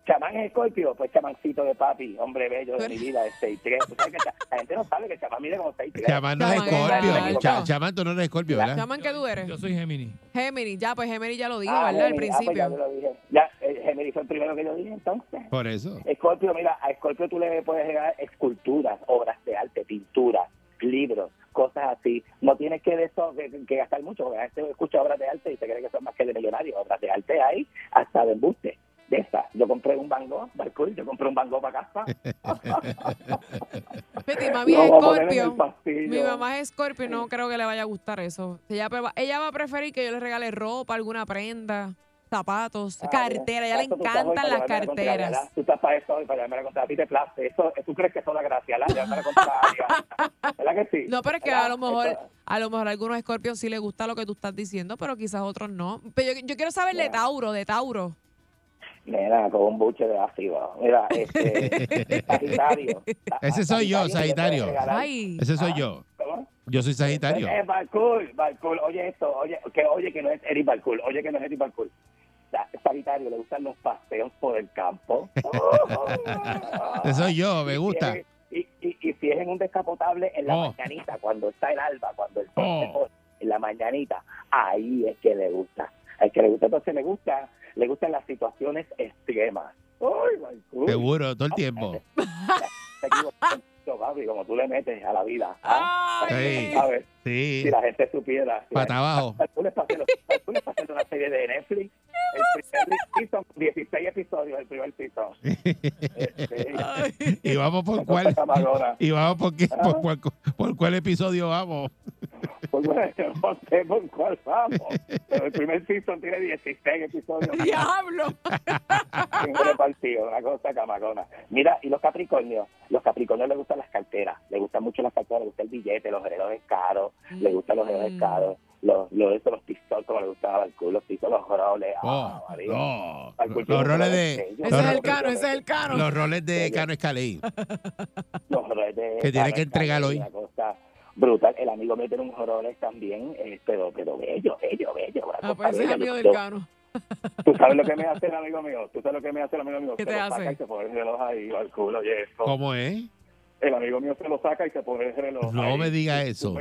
Chamán es escorpio, pues chamancito de papi, hombre bello de mi vida, de 6'3". ¿Tú sabes que cha- La gente no sabe que chamán mide como 6'3". Chamán no es Chamán es. Cha- Chamán, tú no eres escorpio, ¿verdad? Llaman que tú eres. Yo soy Gemini. Géminis, ya, pues Géminis ya lo dijo, Ah, ¿verdad? Al Géminis. Ah, pues ya principio. lo dije. Ya, eh, Géminis fue el primero que yo dije, entonces. Por eso. Escorpio, mira, a Escorpio tú le puedes regalar esculturas, obras de arte, pinturas, libros, cosas así. No tienes que, de eso, que, que gastar mucho, porque la gente escucha obras de arte y se cree que son más que de millonarios. Obras de arte hay hasta de embuste. De esta. Yo compré un Van Gogh, Barcool, yo compré un Van Gogh para casa. [laughs] Fíjate, mami es a Scorpio. Mi mamá es Scorpio no creo que le vaya a gustar eso. Ella, va- ella va a preferir que yo le regale ropa, alguna prenda, zapatos, Ah, cartera. A ella le encantan las la carteras. ¿verdad? Tú estás para eso y para llevarme la contraria. A ti te place. Eso, ¿Tú crees que eso es la gracia? la contraria. [laughs] ¿Verdad que sí? No, pero es que ¿Verdad? a lo mejor, Eso- a lo mejor a algunos escorpios sí les gusta lo que tú estás diciendo, pero quizás otros no. Pero yo, yo quiero saber de Ya. Tauro, de Tauro. Mira, con un buche de ácido. Mira, este, [laughs] Sagitario. Ese soy yo, Sagitario. Ay, Ese soy Ah, yo. ¿Cómo? Yo soy Sagitario. Es Balcool, Balcool. Oye esto, oye, que oye que no es Eric Balcool, oye que no es Eric Balcool. Sa- Sagitario, le gustan los paseos por el campo. [laughs] Ese soy yo, me gusta. Y, y, y si es en un descapotable en la Oh. mañanita, cuando está el alba, cuando el sol se Oh. pone, en la mañanita, ahí es que le gusta. Entonces le gusta, le gustan las situaciones extremas. ¡Ay! Seguro, todo el tiempo. Te equivocas mucho, [laughs] papi, como tú le metes a la vida. ¿ah? Sí. A ver, Sí. si la gente supiera. si Pata abajo. [laughs] Está haciendo una serie de Netflix. El primer season, 16 episodios, el primer season. [laughs] Este, Y vamos por cuál. Y vamos por qué, Ah. por, cuál- por cuál episodio vamos. Pues bueno, no sé por cuál vamos. Pero el primer season tiene 16 episodios. ¡Diablo! [laughs] Un repartido, una cosa camarona. Mira, y los Capricornios, los Capricornios les gustan las carteras, les gustan mucho las carteras, les gusta el billete, los relojes caros, les gustan los relojes Mm. caros, los, los, estos, los pistols, como les gustaba el culo, los pistols, los roles. Oh, ah, oh. Los roles de. Ese Los, es el cano, ese es el cano. los roles de Cano Escalí. los roles de Que tiene que entregarlo hoy. Brutal. El amigo mío tiene un roles también, eh, pero, pero bello, bello, bello. Ah, pues ese es amigo Yo- del cano. [laughs] Tú sabes lo que me hace el amigo mío. Tú sabes lo que me hace el amigo mío. ¿Qué se te lo hace? saca y se pone el reloj ahí al culo. Oye, eso. ¿Cómo es? El amigo mío se lo saca y se pone el reloj. No ahí. me diga eso.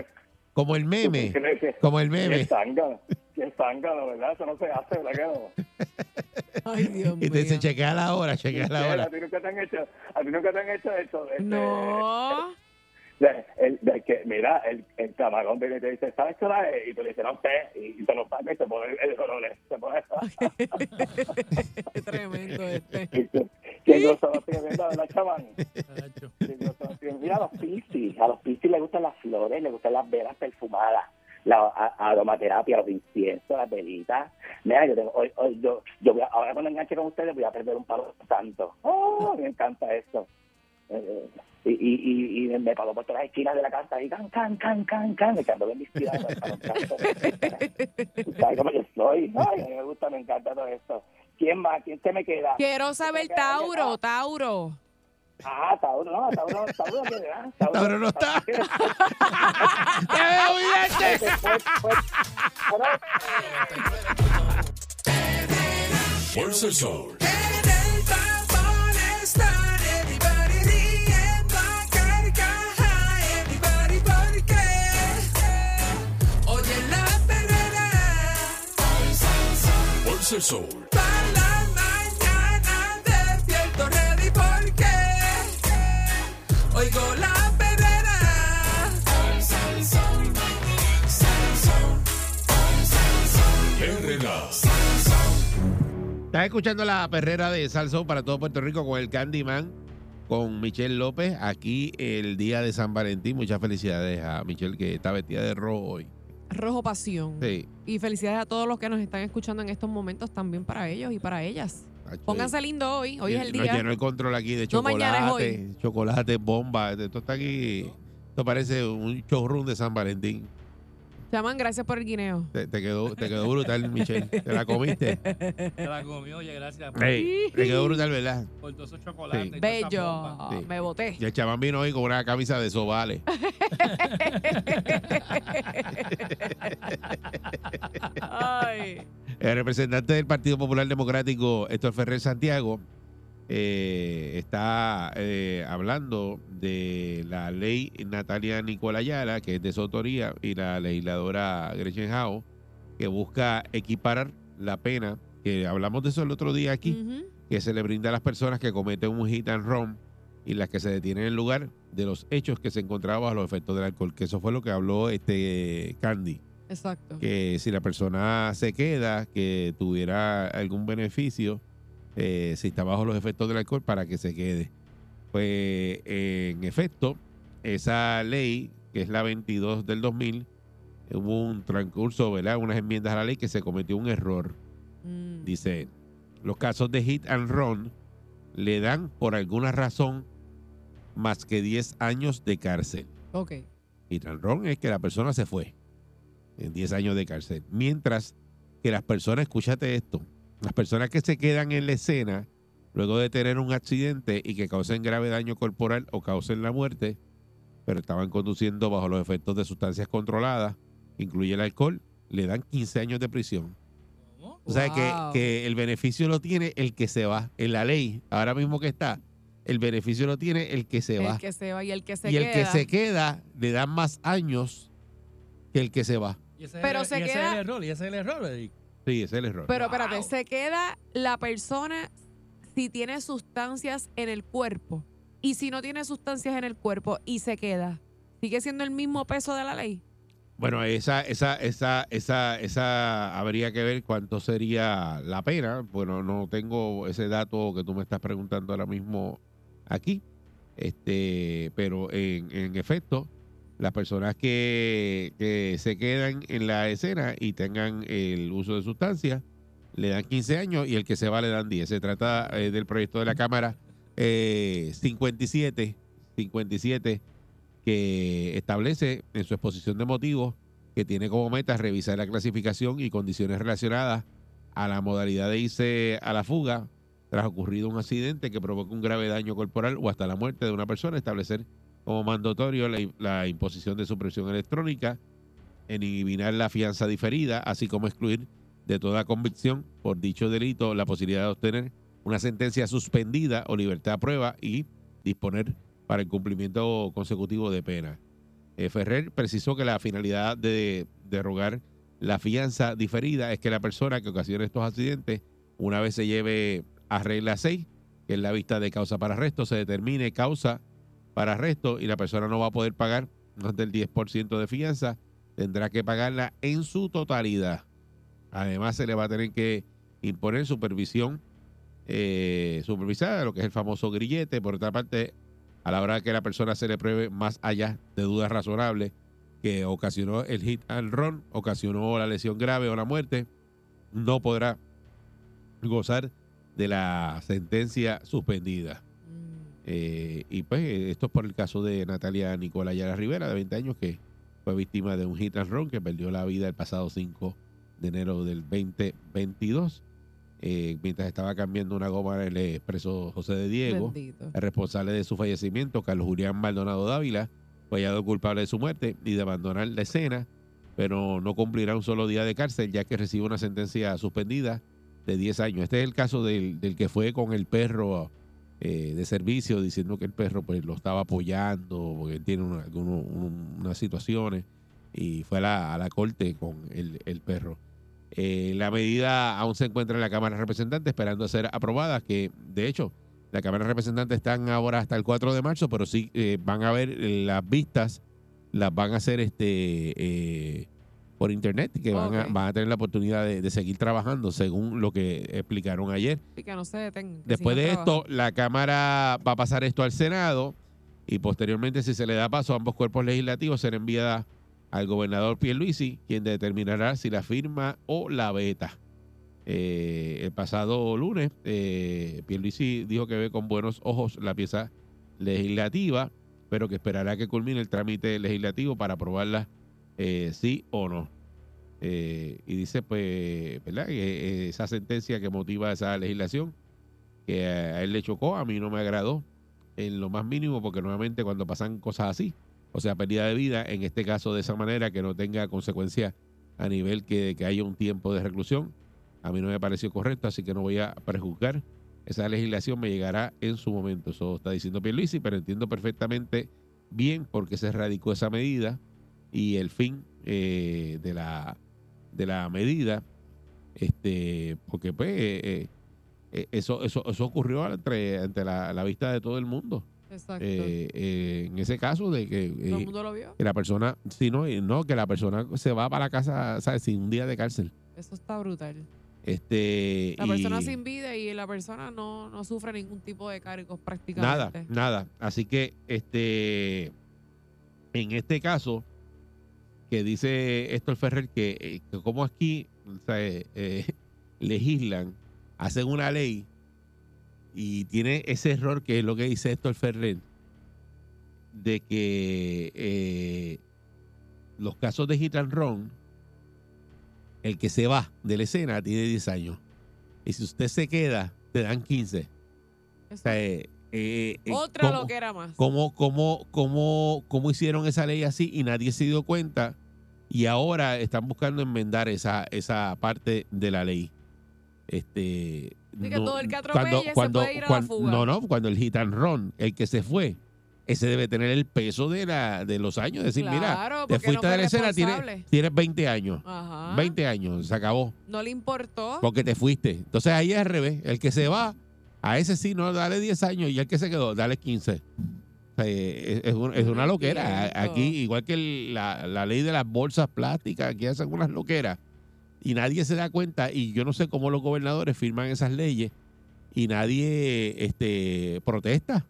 Como el meme. ¿tú crees que- Como el Qué meme. zángano, qué zángano, ¿verdad? Eso no se hace, ¿verdad que no? Ay, Dios Y te dice, mío. chequea la hora, chequea la A hora. ti nunca te han hecho, a ti nunca te han hecho eso. Este, No. De- el, de que, mira, el, el camarón viene y te dice, ¿sabes qué hora es? Y tú le dices, no sé, y, y se lo saca y se pone el reloj. Se pone Qué tremendo este. ¿Quién no se lo sigue viendo, verdad, chaval? A los piscis, a los piscis les gustan las flores, les gustan las velas perfumadas, la a- aromaterapia, los inciensos, las velitas. Mira, yo tengo, hoy, hoy yo, yo voy a- ahora cuando enganche con ustedes voy a perder un palo santo. Oh, me encanta eso. Eh, y, y, y, y me pagó por todas las esquinas de la casa y can, can, can, can, can, me el palo santo. Tú sabes cómo yo soy. Ay, a mí me gusta, me encanta todo esto. ¿Quién más? ¿Quién se me queda? Quiero saber Tauro, Tauro. Ah, Tauro, no, Tauro, Tauro, ¿qué era? Tauro no está. [laughs] ¡Te veo, vidente! Fue- fue- fue- por Sol. Por Sol. Pa' la mañana despierto ready porque oigo la perrera. Herrera. Estás escuchando la perrera de Salsón para todo Puerto Rico con el Candyman, con Michelle López, aquí el día de San Valentín. Muchas felicidades a Michelle que está vestida de rojo hoy. Rojo Pasión. Sí. Y felicidades a todos los que nos están escuchando en estos momentos también para ellos y para ellas. Pónganse lindo hoy. Hoy es el día. llenó el control aquí de No, chocolate, chocolate, bomba. Esto está aquí. Esto parece un showroom de San Valentín. Llaman, gracias por el guineo. Te, te quedó, te quedó brutal, Michelle. ¿Te la comiste? Te la comió, oye, gracias. Ey, te quedó brutal, ¿verdad? Por todos esos chocolates. Sí. y Bello. Sí. Me boté. Y el chamán vino hoy con una camisa de sobales. [laughs] [laughs] Ay. El representante del Partido Popular Democrático, Héctor Ferrer Santiago, eh, está eh, hablando de la ley Natalia Nicolayala, que es de su autoría, y la legisladora Gretchen Howe, que busca equiparar la pena, que hablamos de eso el otro día aquí, que se le brinda a las personas que cometen un hit and run y las que se detienen en el lugar de los hechos que se encontraban bajo los efectos del alcohol, que eso fue lo que habló este Candy Exacto. que si la persona se queda, que tuviera algún beneficio, eh, si está bajo los efectos del alcohol, para que se quede. Pues en efecto, esa ley, que es la 22 del 2000, hubo un transcurso, ¿verdad? Unas enmiendas a la ley que se cometió un error. Mm. Dice, los casos de hit and run le dan por alguna razón más que 10 años de cárcel. Ok. Hit and run es que la persona se fue en 10 años de cárcel. Mientras que las personas, escúchate esto, las personas que se quedan en la escena luego de tener un accidente y que causen grave daño corporal o causen la muerte, pero estaban conduciendo bajo los efectos de sustancias controladas, incluye el alcohol, le dan 15 años de prisión. O sea que, Wow. que el beneficio lo tiene el que se va. En la ley, ahora mismo que está, el beneficio lo tiene el que se va El que se va y el que se y el queda. que se queda le dan más años que el que se va. Y ese, Pero es, se el, y ese queda- es el error, y ese es el error, Eric. Sí, ese es el error. Pero espérate, se queda la persona si tiene sustancias en el cuerpo. Y si no tiene sustancias en el cuerpo y se queda, ¿sigue siendo el mismo peso de la ley? Bueno, esa, esa, esa, esa, esa habría que ver cuánto sería la pena. Bueno, no tengo ese dato que tú me estás preguntando ahora mismo aquí. Este, pero en, en efecto, las personas que, se quedan en la escena y tengan el uso de sustancias, le dan 15 años y el que se va le dan 10. Se trata eh, del proyecto de la Cámara eh, 57, 57, que establece en su exposición de motivos que tiene como meta revisar la clasificación y condiciones relacionadas a la modalidad de irse a la fuga tras ocurrido un accidente que provoca un grave daño corporal o hasta la muerte de una persona, establecer como mandatorio la, imposición de supresión electrónica, en eliminar la fianza diferida, así como excluir de toda convicción por dicho delito la posibilidad de obtener una sentencia suspendida o libertad a prueba y disponer para el cumplimiento consecutivo de pena. Eh, Ferrer precisó que la finalidad de derogar la fianza diferida es que la persona que ocasiona estos accidentes, una vez se lleve a regla 6, que es la vista de causa para arresto, se determine causa para arresto y la persona no va a poder pagar más del 10% de fianza, tendrá que pagarla en su totalidad. Además, se le va a tener que imponer supervisión eh, supervisada, lo que es el famoso grillete. Por otra parte, a la hora que la persona se le pruebe más allá de dudas razonables que ocasionó el hit and run, ocasionó la lesión grave o la muerte, no podrá gozar de la sentencia suspendida. Eh, y pues esto es por el caso de Natalia Nicola Yara Rivera, de 20 años, que fue víctima de un hit and run que perdió la vida el pasado 5 de enero del 2022, eh, mientras estaba cambiando una goma en el expreso José de Diego. Bendito. El responsable de su fallecimiento, Carlos Julián Maldonado Dávila, fue hallado culpable de su muerte y de abandonar la escena, pero no cumplirá un solo día de cárcel, ya que recibe una sentencia suspendida de 10 años. Este es el caso del, del que fue con el perro eh, de servicio, diciendo que el perro pues lo estaba apoyando, porque tiene una- alguno- un- unas situaciones, y fue a la, a la corte con el, el perro. Eh, la medida aún se encuentra en la Cámara de Representantes esperando ser aprobada, que de hecho la Cámara de Representantes están ahora hasta el 4 de marzo, pero sí eh, van a ver eh, las vistas, las van a hacer este eh, por internet, que van, a, van a tener la oportunidad de, de seguir trabajando según lo que explicaron ayer. Y que no se detengan. que Después de esto, la Cámara va a pasar esto al Senado y posteriormente, si se le da paso a ambos cuerpos legislativos, será enviada al gobernador Pierluisi, quien determinará si la firma o la veta. Eh, el pasado lunes, eh, Pierluisi dijo que ve con buenos ojos la pieza legislativa, pero que esperará que culmine el trámite legislativo para aprobarla eh, sí o no. Eh, y dice, pues, ¿verdad? Esa sentencia que motiva esa legislación, que a él le chocó, a mí no me agradó en lo más mínimo, porque nuevamente cuando pasan cosas así, o sea, pérdida de vida, en este caso de esa manera, que no tenga consecuencias a nivel que, que haya un tiempo de reclusión, a mí no me pareció correcto, así que no voy a prejuzgar. Esa legislación me llegará en su momento. Eso está diciendo Pierluisi, pero entiendo perfectamente bien por qué se radicó esa medida y el fin eh, de la de la medida, este, porque pues eh, eh, eso, eso, eso ocurrió ante, ante la, la vista de todo el mundo. Exacto. Eh, eh, en ese caso de que, Todo el eh, mundo lo vio. que la persona, si no, eh, no, que la persona se va para la casa, ¿sabes? Sin un día de cárcel. Eso está brutal. Este, La y persona sin vida y la persona no, no sufre ningún tipo de cargos nada, prácticamente. nada. Así que, este, en este caso, que dice Héctor Ferrer que, eh, que como aquí o sea, eh, eh, [laughs] legislan, hacen una ley y tiene ese error que es lo que dice Héctor Ferrer, de que eh, los casos de hit and run, el que se va de la escena tiene 10 años. Y si usted se queda, te dan 15. O sea, eh, eh, eh, Otra ¿cómo- lo que era más. cómo, cómo, cómo, cómo hicieron esa ley así y nadie se dio cuenta y ahora están buscando enmendar esa, esa parte de la ley. Este, Así que todo el que atropelle se puede ir a la cuan- fuga. No, no, cuando el run, el que se fue, ese debe tener el peso de, la, de los años. Decir, Claro, mira, te fuiste no de la escena, tienes, tienes 20 años. Ajá. 20 años, se acabó. No le importó. Porque te fuiste. Entonces ahí es al revés. El que se va, a ese sí, no, dale 10 años. Y el que se quedó, dale 15. O sea, eh, es, es un- es una loquera. Aquí, igual que el- la, la ley de las bolsas plásticas, aquí hacen unas loqueras. Y nadie se da cuenta. Y yo no sé cómo los gobernadores firman esas leyes. Y nadie este, protesta.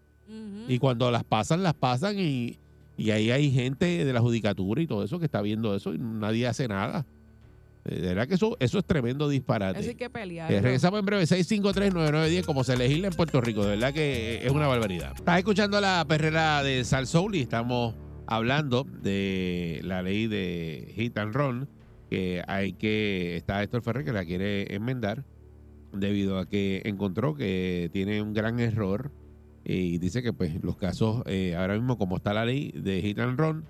Y cuando las pasan, las pasan. Y, y ahí hay gente de la judicatura y todo eso que está viendo eso. Y nadie hace nada. De verdad que eso, eso es tremendo disparate. Eso hay que pelear. Eh, regresamos en breve, 653-9910, como se legisla en Puerto Rico. De verdad que es una barbaridad. Estás escuchando la perrera de Sal Soul y estamos hablando de la ley de Hit and Run, que hay que, está Héctor Ferrer que la quiere enmendar, debido a que encontró que tiene un gran error y dice que pues los casos, eh, ahora mismo como está la ley de Hit and Run,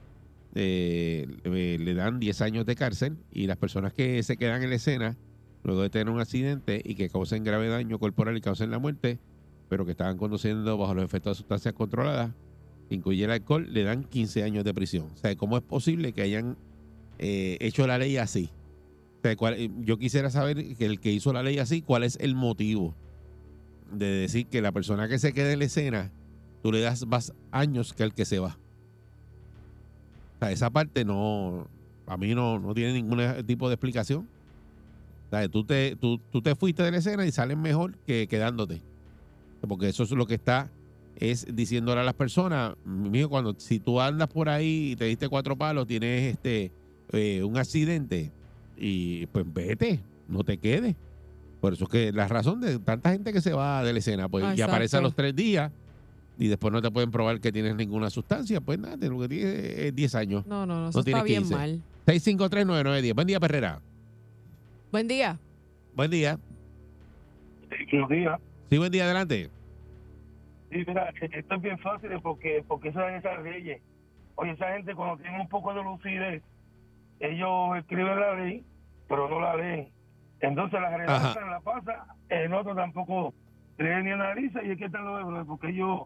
eh, le- le dan 10 años de cárcel y las personas que se quedan en la escena luego de tener un accidente y que causen grave daño corporal y causen la muerte, pero que estaban conduciendo bajo los efectos de sustancias controladas, incluye el alcohol, le dan 15 años de prisión. O sea, ¿cómo es posible que hayan eh, hecho la ley así? O sea, ¿cuál- eh, yo quisiera saber que el que hizo la ley así, ¿cuál es el motivo de decir que la persona que se queda en la escena, tú le das más años que al que se va? Sea, esa parte no, a mí no, no tiene ningún tipo de explicación. O sea, tú te, tú, tú te fuiste de la escena y sales mejor que quedándote. Porque eso es lo que está es diciéndole a las personas, mijo, cuando si tú andas por ahí y te diste cuatro palos, tienes este eh, un accidente y pues vete, no te quedes. Por eso es que la razón de tanta gente que se va de la escena, pues Ah, y aparece a exacto. los tres días y después no te pueden probar que tienes ninguna sustancia, pues nada, lo que tienes es 10 años. No, no, no, No eso tiene está bien 15. mal. 6539910. Buen día, Perrera. Buen día. Buen día. Buenos días. Sí, buen día, adelante. Sí, mira, esto es bien fácil porque, porque saben esas leyes. Oye, esa gente cuando tienen un poco de lucidez, ellos escriben la ley, pero no la leen. Entonces la general la pasa, el otro tampoco lee ni analiza y es que están los errores, porque ellos,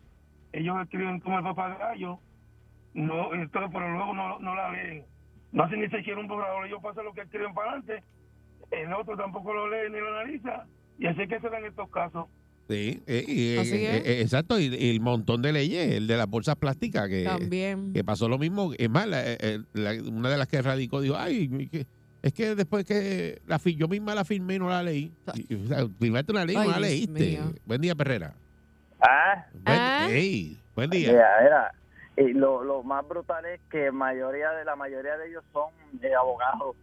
ellos escriben como el papagayo, no, entonces, pero luego no, no la leen. No hacen ni siquiera un borrador, ellos pasan lo que escriben para adelante, el otro tampoco lo lee ni lo analiza, y así es que se dan estos casos. Sí, eh, y, eh, Así eh, es. eh, exacto, y, y el montón de leyes, el de las bolsas plásticas, que, También. que pasó lo mismo. Es más, la- eh, la- una de las que radicó dijo, ay, que- es que después que la fi- yo misma la firmé y no la leí. Y, o sea, firmaste una ley y no la leíste. mío. Buen día, Perrera. Ah, Buen, Ah. Buen día. mira, mira, y lo, lo más brutal es que mayoría de la mayoría de ellos son eh, abogados.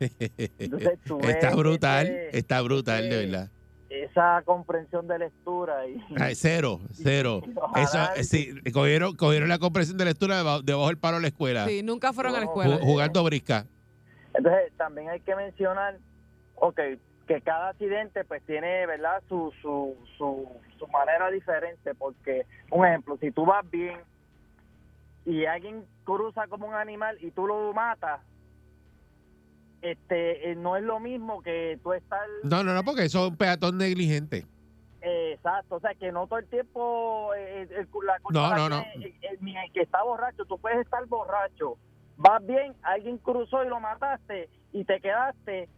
Entonces, [laughs] tú ves está brutal, ese- está brutal, de verdad. Esa comprensión de lectura y [laughs] Ay, cero, cero. [laughs] Eso, análisis. sí, cogieron, cogieron la comprensión de lectura debajo, debajo del palo de la escuela, Sí, nunca fueron a la escuela. ju- jugando brisca. Entonces, también hay que mencionar, ok, que cada accidente pues tiene, ¿verdad? Su, su, su, su manera diferente, porque, un ejemplo, si tú vas bien y alguien cruza como un animal y tú lo matas, este, eh, no es lo mismo que tú estar No, no, no, porque eso es un peatón negligente. eh, exacto, o sea, que no todo el tiempo eh, el- el- la No, no, no. tiene el- ni el que está borracho, tú puedes estar borracho, vas bien, alguien cruzó y lo mataste y te quedaste,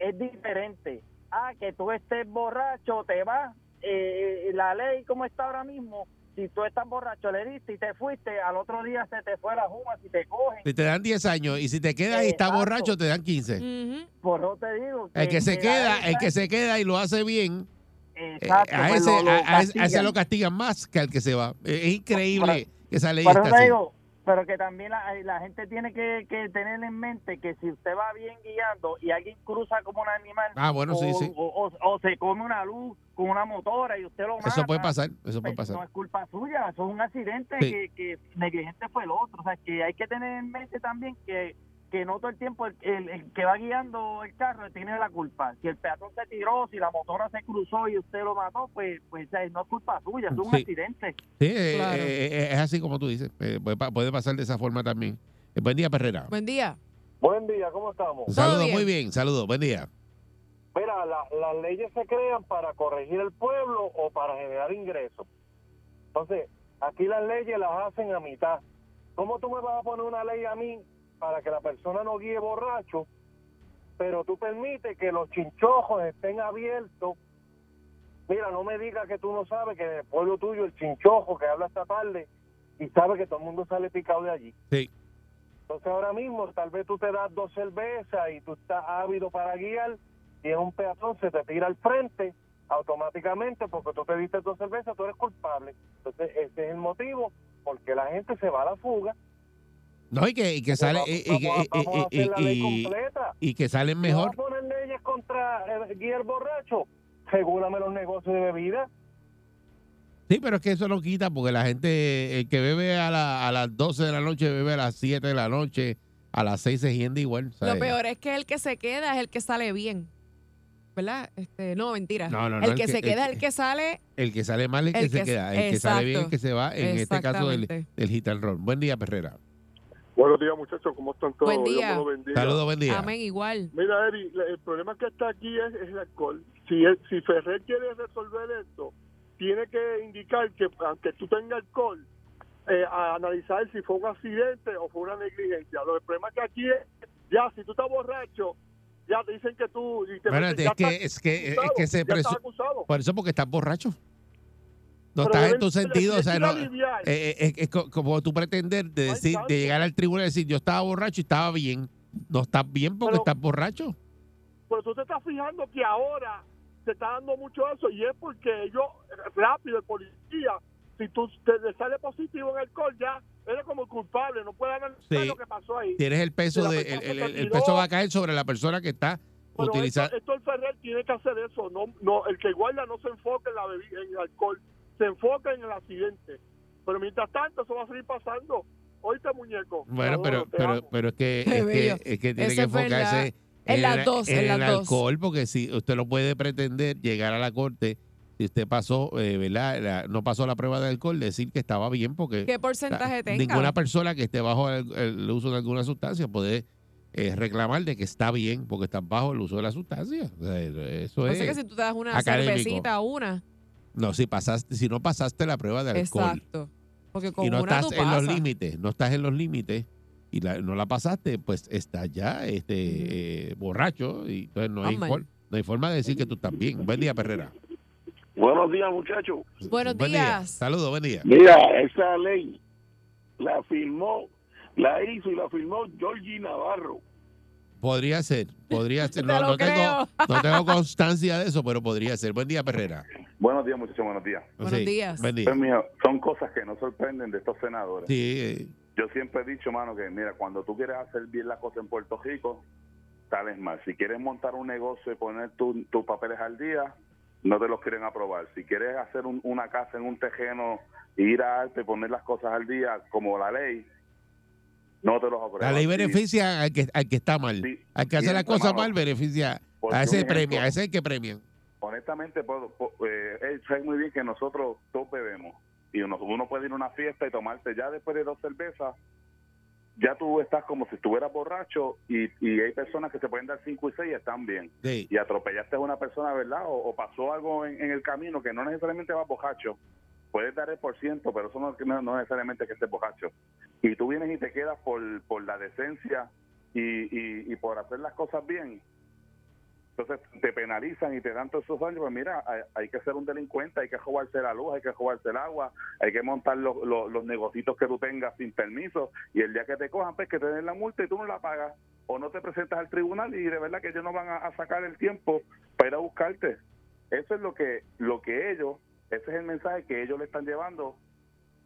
es diferente. Ah, que tú estés borracho, te vas, eh, la ley como está ahora mismo, si tú estás borracho, le diste y te fuiste, al otro día se te fue la juba, si te cogen, Si te dan 10 años y si te quedas y estás borracho, te dan 15. Ujú. por eso te digo. El que se queda, el que se queda y lo hace bien, eh, a, pues ese, lo- lo a- a ese- a lo castigan más que al que se va. Es increíble que esa ley Por está pero que también la, la gente tiene que, que tener en mente que si usted va bien guiando y alguien cruza como un animal Ah, bueno, sí, o, sí. o- o- o se come una luz con una motora y usted lo mata, Eso puede pasar, eso puede pues, pasar. no es culpa suya, eso es un accidente Sí. que, que negligente fue el otro. O sea, que hay que tener en mente también que, que no todo el tiempo el, el- el que va guiando el carro tiene la culpa. Si el peatón se tiró, si la motora se cruzó y usted lo mató, pues, pues no es culpa suya, es un Sí. accidente. Sí, eh, Claro. eh, eh, es así como tú dices. Eh, puede, pa- puede pasar de esa forma también. Eh, buen día, Perrera. Buen día. Buen día, ¿cómo estamos? Saludos, muy bien. Saludos, buen día. Mira, la- las leyes se crean para corregir el pueblo o para generar ingresos. Entonces, aquí las leyes las hacen a mitad. ¿Cómo tú me vas a poner una ley a mí para que la persona no guíe borracho, pero tú permites que los chinchojos estén abiertos? Mira, no me digas que tú no sabes que en el pueblo tuyo el chinchojo que habla esta tarde y sabe que todo el mundo sale picado de allí. Sí. Entonces ahora mismo tal vez tú te das dos cervezas y tú estás ávido para guiar y en un peatón se te tira al frente automáticamente porque tú te diste dos cervezas, tú eres culpable. Entonces ese es el motivo porque la gente se va a la fuga. No, y que, y que sale y, que salen mejor. vas a poner leyes contra el guiar borracho, regúlame los negocios de bebida. Sí, pero es que eso no quita porque la gente, el que bebe a, la- a las 12 de la noche, bebe a las 7 de la noche, a las 6 se hiende igual. Lo ¿sabes? peor es que el que se queda es el que sale bien. ¿Verdad? Este, no, mentira. No, no, no, el el que, se el queda es el que sale. El que sale mal es el que El se que- queda. El que sale bien es el que se va. En este caso del, del hit and. Buen día, Perrera. Buenos días, muchachos. ¿Cómo están todos? Buen día. Saludos, buen día. Amén, igual. Mira, Eri, el problema que está aquí es, es el alcohol. Si, es- si Ferrer quiere resolver esto, tiene que indicar que aunque tú tengas alcohol, eh, a analizar si fue un accidente o fue una negligencia. Lo el problema que aquí es, ya, si tú estás borracho, ya te dicen que tú... y te Bueno, es ya que, estás es que, es acusado, que se ya estás presu- acusado. Por eso, porque estás borracho. No Pero estás en tu sentido. O sea, no, eh, eh, es, es co- como tú pretender de, decir, de llegar al tribunal y decir yo estaba borracho y estaba bien. No estás bien porque Pero- estás borracho. Pero tú te estás fijando que ahora se está dando mucho eso y es porque ellos, rápido, el policía, si tú te le sale positivo en alcohol, ya eres como culpable, no puedes analizar Sí. lo que pasó ahí. Tienes el peso de, el, el- el- el peso va a caer sobre la persona que está utilizando. esto, esto el Ferrer tiene que hacer eso. No, no, el que guarda no se enfoca en la en el alcohol, se enfoca en el accidente. Pero mientras tanto, eso va a seguir pasando. Oíste, muñeco. Bueno, pero, pero, pero es que, es que, es que tiene que enfocarse En las el- dos, en en las el dos. alcohol, porque si usted no puede pretender llegar a la corte, si usted pasó, eh, ¿verdad? La- no pasó la prueba de alcohol, decir que estaba bien, porque ¿Qué porcentaje o sea, tenga? ninguna persona que esté bajo el, el uso de alguna sustancia puede eh, reclamar de que está bien porque estás bajo el uso de la sustancia. O sea, eso Así es. que si tú te das una académico. cervecita, una. No, si pasaste, si no pasaste la prueba de alcohol Exacto. Porque con y no una estás en los límites, no estás en los límites y la- no la pasaste, pues estás ya este eh, borracho y entonces no hay, for- no hay forma de decir que tú estás bien. Buen día, Perrera. Buenos días, muchachos. Buenos Buen día. días. Saludos, buen día. Mira, esa ley la firmó, la hizo y la firmó Georgie Navarro. Podría ser, podría ser. [laughs] No, tengo, no tengo constancia de eso, pero podría ser. Buen día, Perrera. Buenos días, muchachos, buenos días. Buenos Sí, días. buen día. Pues, mijo, son cosas que no sorprenden de estos senadores. Sí, Yo siempre he dicho, mano, que mira, cuando tú quieres hacer bien la cosa en Puerto Rico, sales mal. Si quieres montar un negocio y poner tu- tus papeles al día, no te los quieren aprobar. Si quieres hacer un- una casa en un terreno, e ir a arte y poner las cosas al día, como la ley, no te los aprueban. la ley beneficia al que, al que está mal. Al que hace la cosa mal, beneficia a ese premia, a ese que premian. honestamente, puedo, eh, él sabe muy bien que nosotros todos bebemos. Y uno, uno puede ir a una fiesta y tomarse ya después de dos cervezas, ya tú estás como si estuvieras borracho y, y hay personas que se pueden dar cinco y seis y están bien. Sí. Y atropellaste a una persona, ¿verdad? O, o pasó algo en, en el camino que no necesariamente va borracho. Puedes dar el por ciento, pero eso no, no, no necesariamente que estés borracho. Y tú vienes y te quedas por, por la decencia y, y, por hacer las cosas bien. Entonces te penalizan y te dan todos esos años. Pues mira, hay, hay que ser un delincuente, hay que robarse la luz, hay que robarse el agua, hay que montar los, los, los negocios que tú tengas sin permiso. Y el día que te cojan, pues que te den la multa y tú no la pagas. O no te presentas al tribunal y de verdad que ellos no van a, a sacar el tiempo para ir a buscarte. Eso es lo que, lo que ellos, ese es el mensaje que ellos le están llevando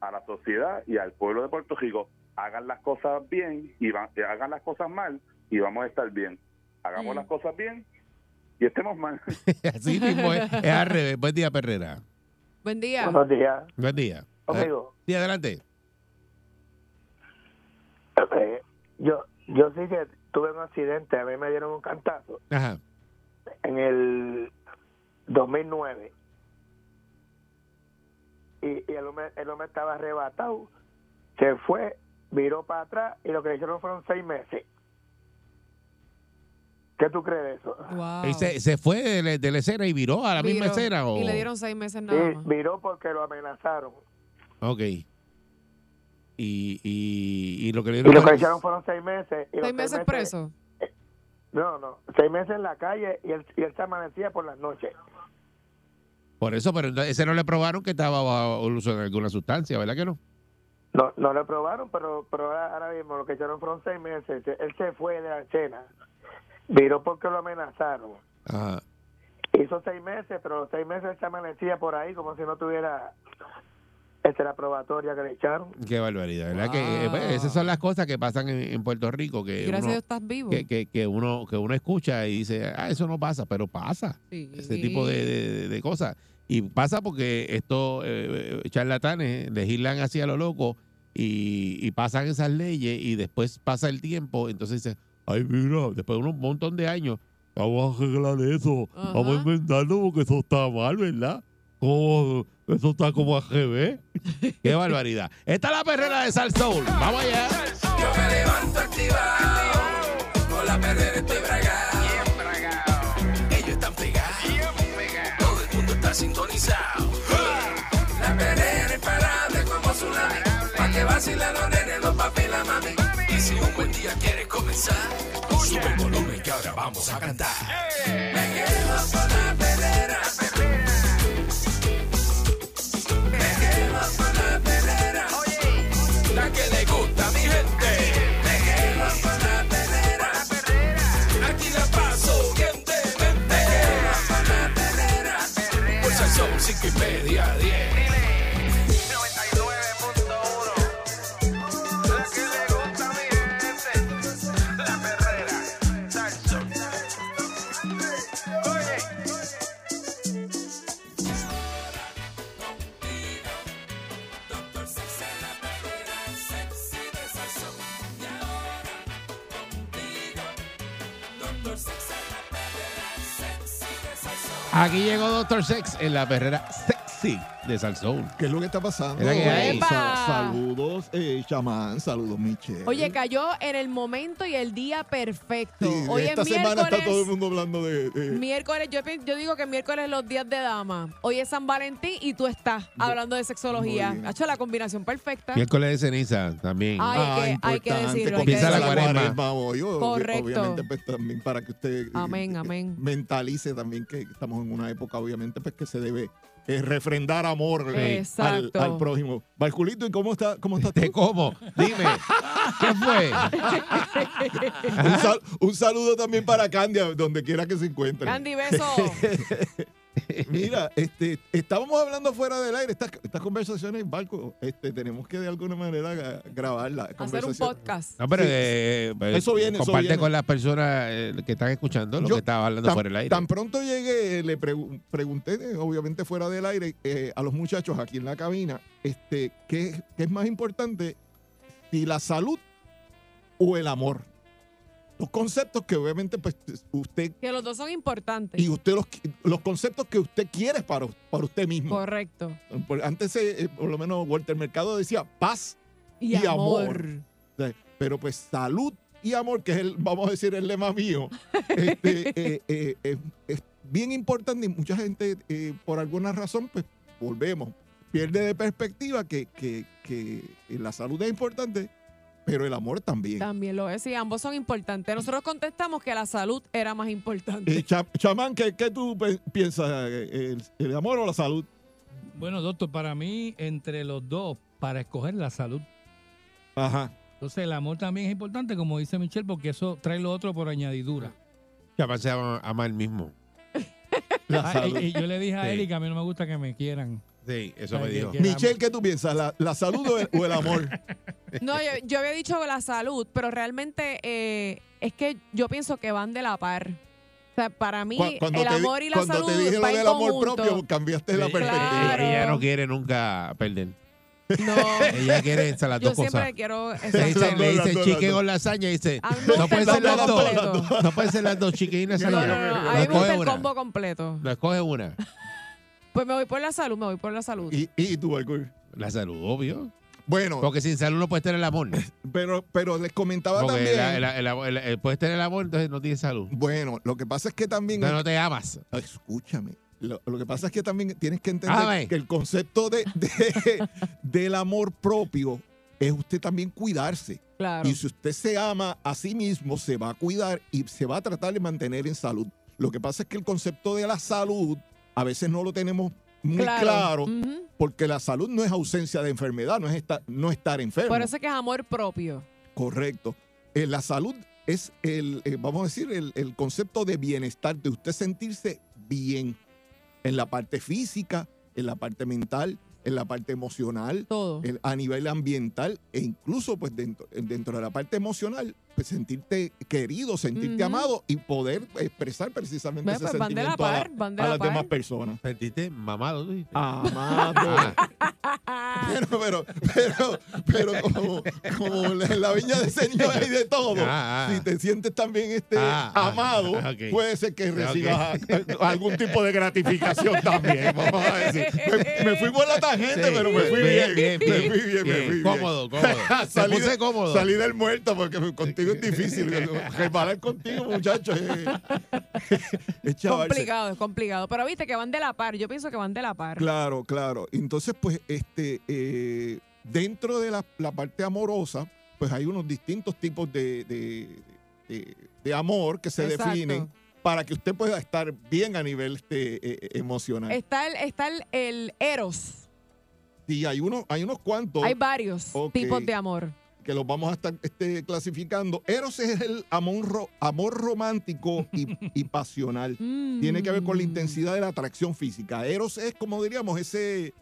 a la sociedad y al pueblo de Puerto Rico. Hagan las cosas bien y van, y hagan las cosas mal y vamos a estar bien. Hagamos Mm. las cosas bien y estemos mal. [laughs] Así mismo es, es al revés. Buen día, Perrera. Buen día. Buenos días. Buen día. Amigo. Sí, adelante. Eh, yo, yo sí que tuve un accidente, a mí me dieron un cantazo Ajá. en el 2009. Y, y el, hombre, el hombre estaba arrebatado, se fue, viró para atrás y lo que le hicieron fueron seis meses. ¿Qué tú crees de eso? Wow. Y se, se fue de, la- de la escena y viró a la misma escena. O... Y le dieron seis meses Sí, nada más. viró porque lo amenazaron. Ok. Y, y, y lo que le Y dieron lo que hicieron fueron seis meses. Y los ¿Seis meses preso? No, no, seis meses en la calle y él, y él se amanecía por las noches. Por eso, pero entonces ese no le probaron que estaba bajo el uso de alguna sustancia, ¿verdad que no? No, no lo probaron, pero, pero ahora, mismo lo que hicieron fueron seis meses. Él se fue de la escena. Viró porque lo amenazaron. Ajá. Hizo seis meses, pero los seis meses se amanecía por ahí como si no tuviera esta la probatoria que le echaron. Qué barbaridad, ¿verdad? Que eh, pues, esas son las cosas que pasan en, en Puerto Rico que Gracias a uno, Dios estás vivo. que, que, que uno que uno escucha y dice, ah, eso no pasa, pero pasa. Ese tipo de, de- de cosas. Y pasa porque estos eh, charlatanes legislan hacia lo loco y, y pasan esas leyes y después pasa el tiempo, entonces dicen, ay, mira, después de un montón de años, vamos a arreglar eso, vamos a inventarlo porque eso está mal, ¿verdad? Como, eso está como AGB. [laughs] Qué barbaridad. Esta es la perrera de Sal Soul. Vamos allá. Yo me levanto activado, con la perrera estoy bragado. Está sintonizado. La perrera imparable como tsunami, pa' que vacilan los nenes, los papi y la mami. Y si un buen día quieres comenzar, sube el volumen que ahora vamos a cantar. Me quedo con la Aquí llegó Doctor Sex en la perrera de Salsoul. ¿Qué es lo que está pasando? Saludos, eh, chamán. Saludos, Michelle. Oye, cayó en el momento y el día perfecto. Sí, Hoy esta es semana miércoles. está todo el mundo hablando de. de- Miércoles, yo, yo digo que miércoles es los días de dama. Hoy es San Valentín y tú estás hablando de sexología. Ha hecho la combinación perfecta. Miércoles de ceniza también. Ay, Ah, que- hay que importante, decirlo, Comienza la cuaresma. hoy, Correcto. Obviamente, pues también para que usted eh, Amén, amén. mentalice también que estamos en una época, obviamente, pues que se debe eh, refrendar amor eh, al, al prójimo. Barculito, ¿y cómo está, cómo estás [laughs] tú? ¿Te como? Dime. ¿Qué fue? un, sal- un saludo también para Candia, donde quiera que se encuentre. Candy, beso. [laughs] Mira, [laughs] este, estábamos hablando fuera del aire, estas, estas conversaciones, Barco, este, tenemos que de alguna manera gra- grabarlas. Hacer un podcast. No, pero Sí. eh, eh, Eso viene, eso comparte viene. con las personas eh, que están escuchando lo Yo que estaba hablando tan, fuera del aire. tan pronto llegué, le pregu- pregunté, obviamente fuera del aire, eh, a los muchachos aquí en la cabina, este, ¿qué, qué es más importante? Si la salud o el amor. Los conceptos que obviamente pues, usted Que los dos son importantes. y usted los, los conceptos que usted quiere para, para usted mismo. Correcto. Antes, eh, por lo menos, Walter Mercado decía paz Y, y amor. sea, Pero pues salud y amor, que es el, vamos a decir, el lema mío, [laughs] este, eh, eh, eh, es bien importante y mucha gente, eh, por alguna razón, pues volvemos, pierde de perspectiva que, que, que la salud es importante, pero el amor también. También lo es. Y ambos son importantes. Nosotros contestamos que la salud era más importante. Eh, Cha- chamán, ¿qué, qué tú piensas? eh, ¿El, el amor o la salud? Bueno, doctor, para mí, entre los dos, para escoger la salud. Ajá. Entonces, el amor también es importante, como dice Michelle, porque eso trae lo otro por añadidura. Capaz se ama, ama el mismo. La Ah, salud. y, y yo le dije a Sí. él y que a mí no me gusta que me quieran. Sí, eso me dijo. Michelle, ¿qué tú piensas? ¿La, la salud o el, o el amor? [laughs] [laughs] No, yo, yo había dicho la salud, pero realmente eh, es que yo pienso que van de la par. O sea, para mí, Cuando, el te, amor y la cuando salud te dije lo del amor conjunto. propio, cambiaste la perspectiva. Claro. Ella no quiere nunca perder. No, [laughs] Ella quiere esas las yo dos siempre cosas. quiero... Le dice, le dice dos, chicken las dos. con lasaña y dice, no gusta pueden ser las dos. No pueden ser las dos chicken y No, no, lasaña. no, no, A No mí me escoge gusta el combo completo. No escoge una. Pues me voy por la salud, me voy por la salud. ¿Y, y tú, Barcul? La salud, obvio. Bueno, Porque sin salud no puedes tener el amor. [laughs] pero, pero les comentaba Porque también. el- puedes tener el amor, entonces no tienes salud. Bueno, lo que pasa es que también. Entonces no te amas. Escúchame. Lo, lo que pasa es que también tienes que entender que el concepto de, de- [laughs] del amor propio es usted también cuidarse. Claro. Y si usted se ama a sí mismo, se va a cuidar y se va a tratar de mantener en salud. Lo que pasa es que el concepto de la salud a veces no lo tenemos muy claro, porque la salud no es ausencia de enfermedad, no es estar, no estar enfermo. Por eso es que es amor propio. Correcto. Eh, la salud es el, eh, vamos a decir, el, el concepto de bienestar, de usted sentirse bien en la parte física, en la parte mental, en la parte emocional, Todo. el- a nivel ambiental e incluso pues dentro, dentro de la parte emocional, sentirte querido, sentirte amado y poder expresar precisamente Ve, ese pues, la sentimiento a, las par. demás personas. Sentiste mamado, dijiste. Amado. [laughs] Pero, pero, pero, pero como, como en la viña de Señor hay de todo. Ah, ah. Si te sientes también este Ah, ah, amado, ah, puede ser que recibas [laughs] algún tipo de gratificación también. Vamos a decir. Me, me fui por la tangente, Sí, pero me fui bien. bien, bien, me fui bien, me fui bien. Cómodo, cómodo. [laughs] Salí, puse cómodo. salí del muerto porque contigo es difícil. [laughs] Resbalar contigo, muchachos. Es, [laughs] chavarse. complicado, es complicado. Pero viste que van de la par. Yo pienso que van de la par. Claro, claro. Entonces, pues, este, eh, dentro de la, la parte amorosa, pues hay unos distintos tipos de, de, de- de amor que se Exacto. definen para que usted pueda estar bien a nivel este, eh, emocional. Está el, está el, el eros. Sí, hay unos, hay unos cuantos Hay varios tipos de amor. Que los vamos a estar este, clasificando. Eros es el amor, ro- amor romántico y, y [laughs] pasional. Tiene que ver con la Mm. intensidad de la atracción física. Eros es, como diríamos, ese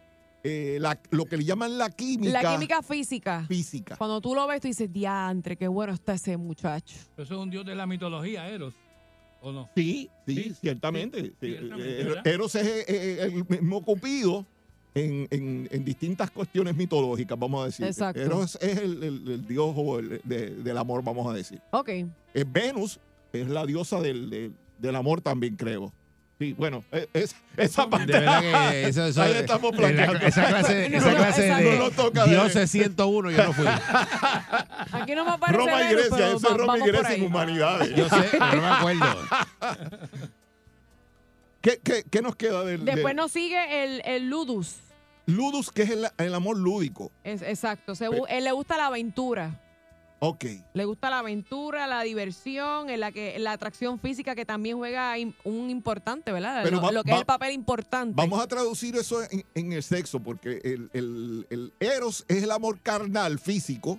eh, la- lo que le llaman la química, La química física. física. Cuando tú lo ves, tú dices, diantre, qué bueno está ese muchacho. Eso es un dios de la mitología, Eros. ¿O no? Sí, sí, Sí, ciertamente. sí, Sí, ciertamente, eh. Eros es eh, el mismo Cupido en, en- en distintas cuestiones mitológicas, vamos a decir. Exacto. Eros es el, el- el dios o el- de- del amor, vamos a decir. Ok. Eh, Venus es la diosa del, del- del amor también, creo. Sí, bueno, eh, es- esa parte. De verdad que [laughs] eso, eso- ahí estamos la- planteando. esa clase, No, esa no, clase de No de- Dioses 101 yo no fui. [laughs] Aquí no me aparece Roma y Grecia, eso es Roma y Grecia en humanidades. Yo sé, pero no me acuerdo. [laughs] ¿Qué, qué, qué nos queda del, Después nos sigue el, el ludus. Ludus, que es el, el amor lúdico? Es, exacto. Se él le gusta la aventura. Ok. Le gusta la aventura, la diversión, en la que la atracción física que también juega un importante, ¿verdad? Pero lo, va- lo que va- es el papel importante. Vamos a traducir eso en, en el sexo, porque el, el- el eros es el amor carnal, físico,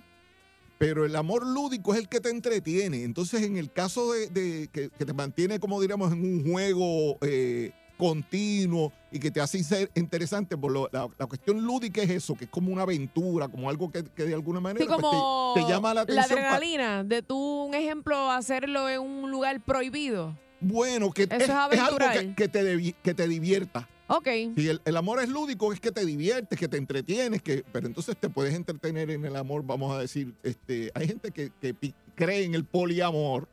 pero el amor lúdico es el que te entretiene. Entonces, en el caso de, de que, que te mantiene, como diríamos, en un juego eh, continuo y que te hace ser interesante, por lo- la, la cuestión lúdica es eso, que es como una aventura, como algo que, que de alguna manera Sí, pues, te- llama la atención. pa- adrenalina, de tú, un ejemplo, hacerlo en un lugar prohibido. bueno, que Eso es, algo que, te, que te divierta. Ok. Si el, el amor es lúdico, es que te diviertes, que te entretienes, que, pero entonces te puedes entretener en el amor, vamos a decir, este, hay gente que, que cree en el poliamor.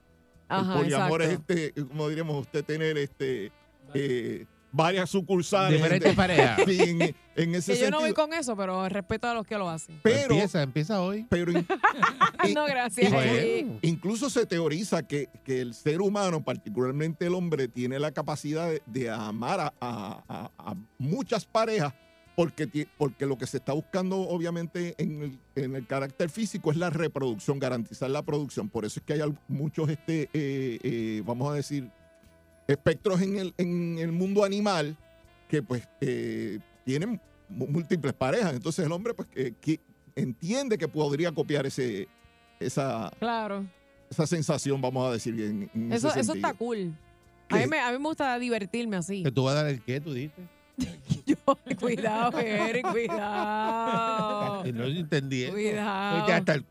Ajá, el poliamor exacto. es este, como diríamos usted, tener este eh, varias sucursales. Diferentes parejas. Sí, [laughs] en, en ese Que yo no voy con eso, pero respeto a los que lo hacen. Pero, empieza, empieza hoy. pero in- [laughs] no, gracias. Incluso, incluso se teoriza que, que el ser humano, particularmente el hombre, tiene la capacidad de, de amar a, a- a- a muchas parejas porque, porque lo que se está buscando obviamente en el, en el carácter físico es la reproducción, garantizar la producción. Por eso es que hay muchos, este, eh, eh, vamos a decir, espectros en el, en el mundo animal que pues eh, tienen múltiples parejas. Entonces el hombre pues eh, que entiende que podría copiar ese, esa, Claro. esa sensación, vamos a decir, en, en Eso, ese eso está cool. A mí, me, a mí me gusta divertirme así. ¿Que tú vas a dar el qué, tú dices? [laughs] cuidado, Eric, cuidado. [laughs] No entendí. Cuidado. Oye, hasta el-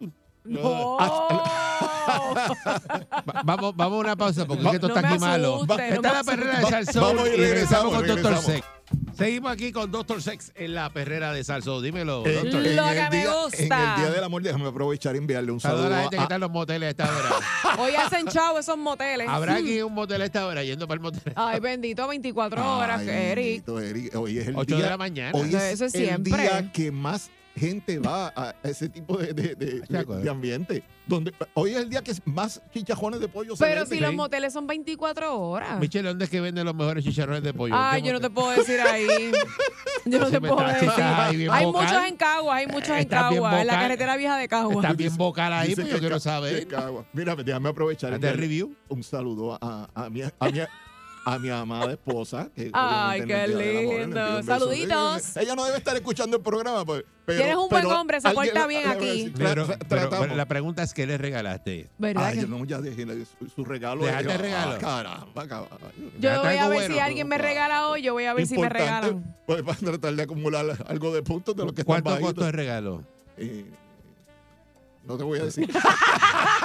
No. Va- [laughs] vamos, vamos a una pausa porque es que esto No está aquí malo. no Está la perrera de. Salsón Vamos y regresamos con Doctor. Sex. Seguimos aquí con Doctor Sex en la perrera de Salsón. Dímelo, Eh, Doctor. Lo que me día, gusta. en el Día del Amor, déjame aprovechar y enviarle un Saluda saludo a la gente que está en los moteles a esta hora. [laughs] Hoy hacen chavo esos moteles. Habrá aquí un motel a esta hora yendo para el motel. Ay, bendito, 24 horas, Ay, Eric. bendito, Eric. Hoy es el Ocho día, de la mañana. Hoy es, Eso es el siempre. día que más gente va a ese tipo de, de- de- de- acuerdo. de ambiente. Donde, hoy es el día que más chichajones de pollo se Pero venden. si los moteles son 24 horas. Michelle, ¿dónde es que venden los mejores chicharrones de pollo? Ay, ¿Qué yo no te puedo decir ahí. [laughs] Yo no te puedo decir. ahí Hay vocal. muchos en Caguas, hay muchos en Caguas, en la carretera vieja de Caguas. Está bien vocal ahí, pues yo quiero saber. cagua. Mira, déjame aprovechar. ¿De review? Un saludo a, a mi, a, mi, [laughs] a mi amada esposa. que Ay, qué lindo. Saluditos. Ella no debe estar escuchando el programa. Pues, pero, Tienes un buen pero hombre, se alguien porta bien la- aquí. Pero, la pregunta es, ¿qué le regalaste? ¿Verdad Ay, que- yo no, ya dejé su, su regalo. ¿Dejaste Ah, regalo? caramba, caballo. Yo voy a ver bueno, si alguien me regala hoy, yo voy a ver si me regalan. Pues para tratar de acumular algo de puntos de lo que están ¿Cuánto costó el regalo? Eh, no te voy a decir. [laughs]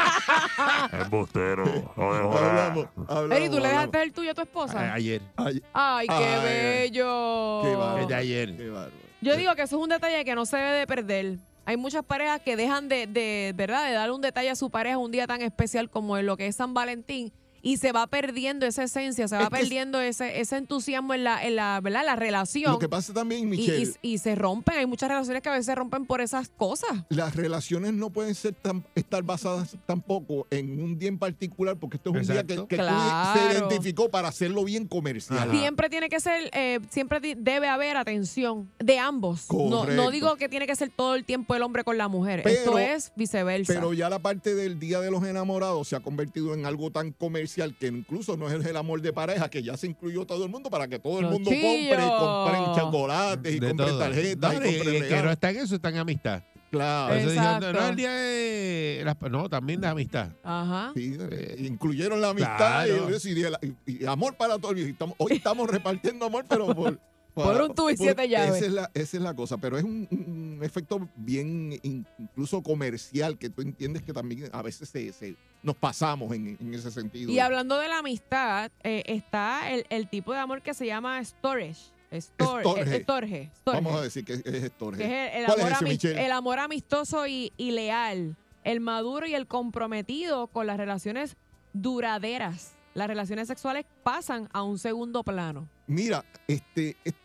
Embustero. Hablamos, hablamos. Eri, ¿tú le dejaste el tuyo a tu esposa? A- Ayer. Ay, Ay, qué Ay, bello. qué bárbaro. Es de ayer. Qué bárbaro. Yo digo que eso es un detalle que no se debe de perder. Hay muchas parejas que dejan de, de, ¿verdad? de darle un detalle a su pareja un día tan especial como en lo que es San Valentín y se va perdiendo esa esencia, se va Es perdiendo ese, ese entusiasmo en la, en la, ¿verdad? la relación. Lo que pasa también, Michelle, y- y se rompen. Hay muchas relaciones que a veces se rompen por esas cosas. las relaciones no pueden ser tan, estar basadas tampoco en un día en particular, porque esto es un día que, que Claro. se identificó para hacerlo bien comercial. Siempre tiene que ser, eh, siempre debe haber atención de ambos. No, no digo que tiene que ser todo el tiempo el hombre con la mujer. Esto es viceversa. Pero ya la parte del Día de los Enamorados se ha convertido en algo tan comercial que incluso no es el amor de pareja, que ya se incluyó todo el mundo para que todo el mundo chillos. compre, compren chocolates y De compren todo. tarjetas No, y y- compren y que no regalos. está en eso, está en amistad. Claro. Exacto. no, el día de las- No, también de amistad. Ajá. Sí, eh, incluyeron la amistad Claro. y, y la- y- y amor para todos. Y hoy estamos repartiendo amor, pero por, Por un tubo y siete llaves. Esa es, la, esa es la cosa, pero es un, un efecto bien in- incluso comercial que tú entiendes que también a veces se, se- nos pasamos en, en ese sentido. Y hablando de la amistad, eh, está el, el tipo de amor que se llama storage. Stor- Storge. eh, storge, Vamos a decir que es Storge. que es el, el ¿Cuál amor, es ese, el amor amistoso y, y leal, el maduro y el comprometido con las relaciones duraderas. las relaciones sexuales pasan a un segundo plano. Mira, este, este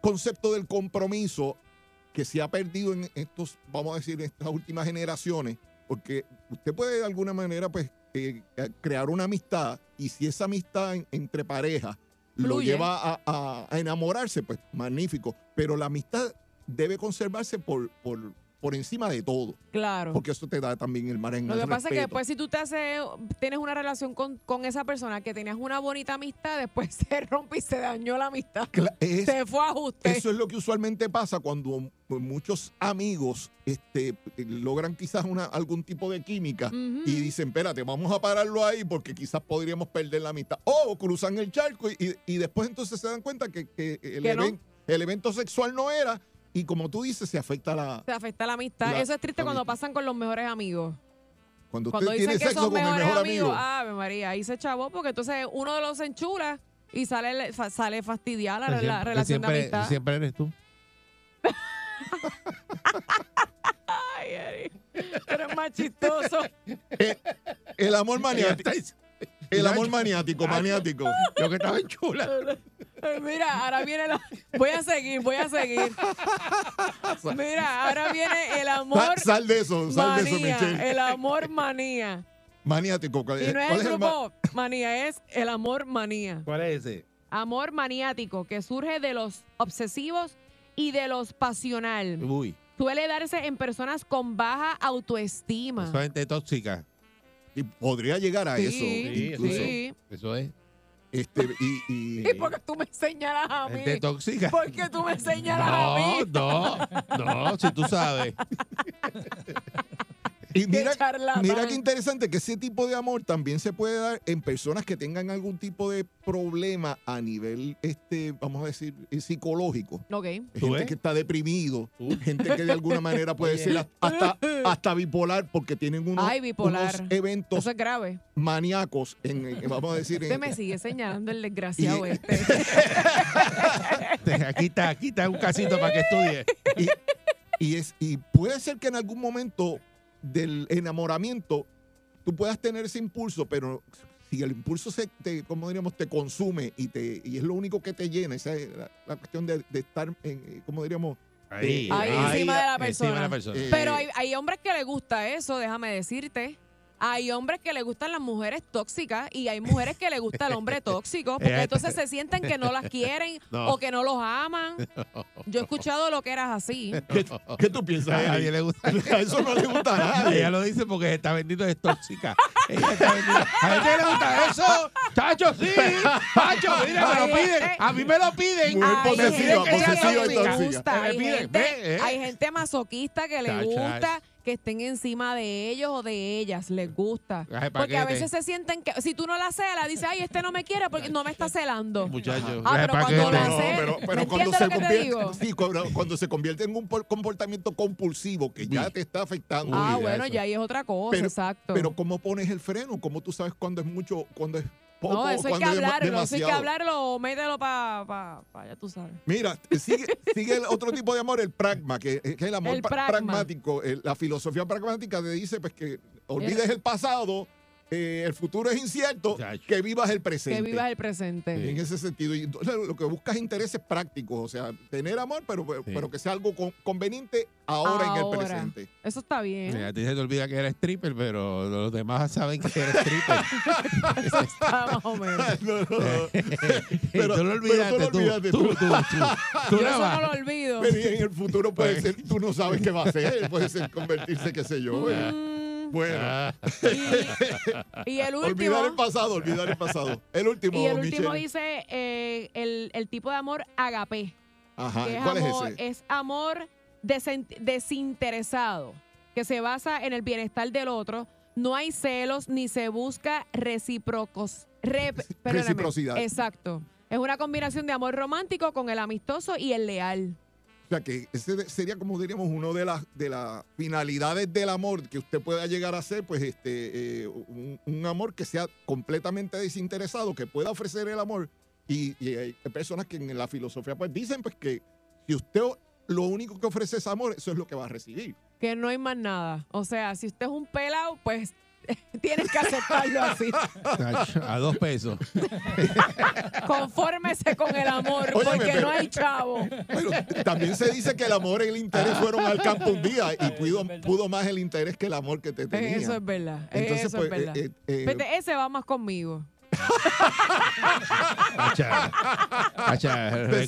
concepto del compromiso que se ha perdido en estos, vamos a decir, en estas últimas generaciones, porque usted puede de alguna manera, pues, eh, eh, crear una amistad y si esa amistad en- entre parejas lo Fluye. lleva a, a- a enamorarse, pues magnífico. Pero la amistad debe conservarse por, por, por encima de todo, Claro. porque eso te da también el margen Lo al que pasa es que después si tú te haces, tienes una relación con, con esa persona que tenías una bonita amistad, después [laughs] se rompe y se dañó la amistad. Cla- es- se fue a ajuste. Eso es lo que usualmente pasa cuando muchos amigos este, logran quizás una, algún tipo de química y dicen, espérate, vamos a pararlo ahí porque quizás podríamos perder la amistad. O cruzan el charco y, y después entonces se dan cuenta que, que no. el evento sexual no era y como tú dices, se afecta la... Se afecta la amistad. La- Eso es triste cuando amistad. pasan con los mejores amigos. Cuando Cuando usted dicen tiene que sexo son con el mejores mejor amigos, amigo. Ave María, ahí se chavó porque entonces uno de los se enchula y sale, sale fastidiada la, la Que relación de siempre, amistad. siempre eres tú. [laughs] Ay, Eri, eres más chistoso. [laughs] El amor maniático. El amor maniático, maniático. Lo que estaba en chula. [laughs] Mira, ahora viene la... Voy a seguir, voy a seguir. Mira, ahora viene el amor Sal, sal de eso, sal de eso, manía. Michelle. El amor manía. Maniático. ¿cuál Y no es cuál el el ma- grupo manía, es el amor manía. ¿Cuál es ese? Amor maniático que surge de los obsesivos y de los pasional. Uy, Suele darse en personas con baja autoestima. eso es gente tóxica. Y podría llegar a Sí, eso. sí, incluso. sí. Eso es. Este, y, y- [laughs] ¿Y por qué tú me señalas a mí? Gente tóxica. ¿Por qué tú me señalas a mí? No, no, no, si tú sabes. [laughs] [laughs] Y mira, mira qué interesante que ese tipo de amor también se puede dar en personas que tengan algún tipo de problema a nivel, este, vamos a decir, eh, psicológico. Ok. Gente ves? que está deprimido, gente que de alguna manera puede Oye. ser hasta, [laughs] hasta bipolar porque tienen unos, Ay, bipolar. unos eventos Eso es grave. maníacos, en, en- vamos a decir, Usted en- me sigue señalando el desgraciado Y- este. [laughs] Aquí está, aquí está un casito para que estudie. y, y es, y puede ser que en algún momento del enamoramiento tú puedas tener ese impulso, pero si el impulso se te, como diríamos, te consume y te y es lo único que te llena, esa es la, la cuestión de, de estar, en, como diríamos, Ahí, eh, Ahí ahí, encima de la encima persona. de la persona. eh, Pero hay, hay hombres que les gusta eso, déjame decirte. Hay hombres que les gustan las mujeres tóxicas y hay mujeres que les gusta el hombre [laughs] tóxico porque entonces se sienten que no las quieren [laughs] No. o que no los aman. [laughs] Yo he escuchado lo que eras así. ¿qué, qué tú piensas? A nadie le gusta. A eso no le gusta a nadie. Ella lo dice porque se está vendiendo es tóxica. Ella está. ¿A gente le gusta eso? Chacho, sí. Chacho, mira, me lo piden. A mí me lo piden. Muy Hay posesiva, posesiva y le tóxica. gusta, Me hay piden, gente, ve, eh. hay gente masoquista que le Chacho, gusta que estén encima de ellos o de ellas, les gusta. Ay, Porque a veces se sienten que si tú no la celas, dice, ay, este no me quiere porque no me está celando. Muchacho. Ah, pero ¿para qué cuando la No, pero, ¿me pero cuando se convierte, sí, cuando, cuando se convierte en un por- comportamiento compulsivo que ya Uy. te está afectando. ah, Uy, bueno, eso. ya ahí es otra cosa, Pero- exacto. Pero ¿cómo pones el freno? ¿Cómo tú sabes cuándo es mucho, cuándo es poco, no, eso hay que hablarlo, eso hay que hablarlo mételo para, pa, pa, ya tú sabes. Mira, sigue, [laughs] sigue el otro tipo de amor, el pragma, que, que es el amor El pa- pragma. pragmático. La filosofía pragmática te dice pues que olvides el pasado, eh, el futuro es incierto, Chacho. que vivas el presente. Que vivas el presente. En ese sentido. Y entonces lo que buscas es intereses prácticos, o sea, tener amor, pero, pero que sea algo con- conveniente ahora, en el presente. Eso está bien. Mira, a ti se te olvida que eres stripper, pero los demás saben que eres stripper. [laughs] Eso está más o menos. [laughs] No, no, [laughs] pero, tú lo olvidaste, tú, tú lo olvidaste, tú, tú. tú, tú, tú Yo nada eso no lo olvido. Pero en el futuro puede Pues. ser, tú no sabes qué va a ser, puede ser convertirse, qué sé yo. Mm, Bueno, Ah, [laughs] y el olvidar último, el pasado, olvidar el pasado. El último, y el último Michelle. dice eh, el, el tipo de amor agape. Ajá, que es ¿cuál amor, es ese? es amor desinteresado, que se basa en el bienestar del otro. No hay celos ni se busca recíprocos. re- perdóname. Reciprocidad. Exacto. Es una combinación de amor romántico con el amistoso y el leal. O sea, que ese sería, como diríamos, uno de las de las finalidades del amor que usted pueda llegar a ser, pues, este, eh, un, amor que sea completamente desinteresado, que pueda ofrecer el amor. Y, y hay personas que en la filosofía, pues, dicen, pues, que si usted lo único que ofrece es amor, eso es lo que va a recibir. Que no hay más nada. O sea, si usted es un pelado, pues [laughs] tienes que aceptarlo así. A dos pesos. Confórmese con el amor, Óyeme, porque pero- no hay chavo. Pero también se dice que el amor y el interés fueron al campo un día y pudo, pudo más el interés que el amor que te tenía. Eso es verdad. Entonces, eso pues, es verdad. eh, eh, Vete, ese va más conmigo. Hacha, hacha, Se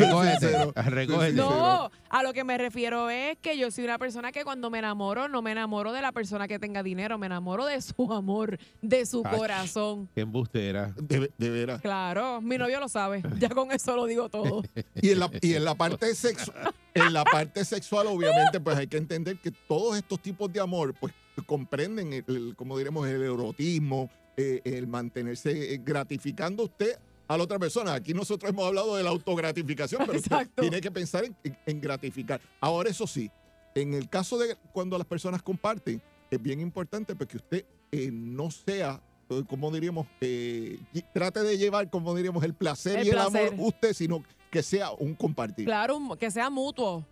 recógete. No, a lo que me refiero es que yo soy una persona que cuando me enamoro, no me enamoro de la persona que tenga dinero, me enamoro de su amor, de su Ach. corazón. Qué embustera. De, de veras. Claro, mi novio lo sabe. Ya con eso lo digo todo. Y en la, y en la parte sexual, en la parte sexual, obviamente, pues hay que entender que todos estos tipos de amor, pues comprenden, el, el- como diremos, el erotismo, eh, el mantenerse eh, gratificando usted a la otra persona. Aquí nosotros hemos hablado de la autogratificación, pero usted tiene que pensar en, en- en gratificar. Ahora, eso sí, en el caso de cuando las personas comparten, es bien importante porque usted eh, no sea, como diríamos, eh, trate de llevar, como diríamos, el placer El y el amor usted, sino que sea un compartir. Claro, que sea mutuo.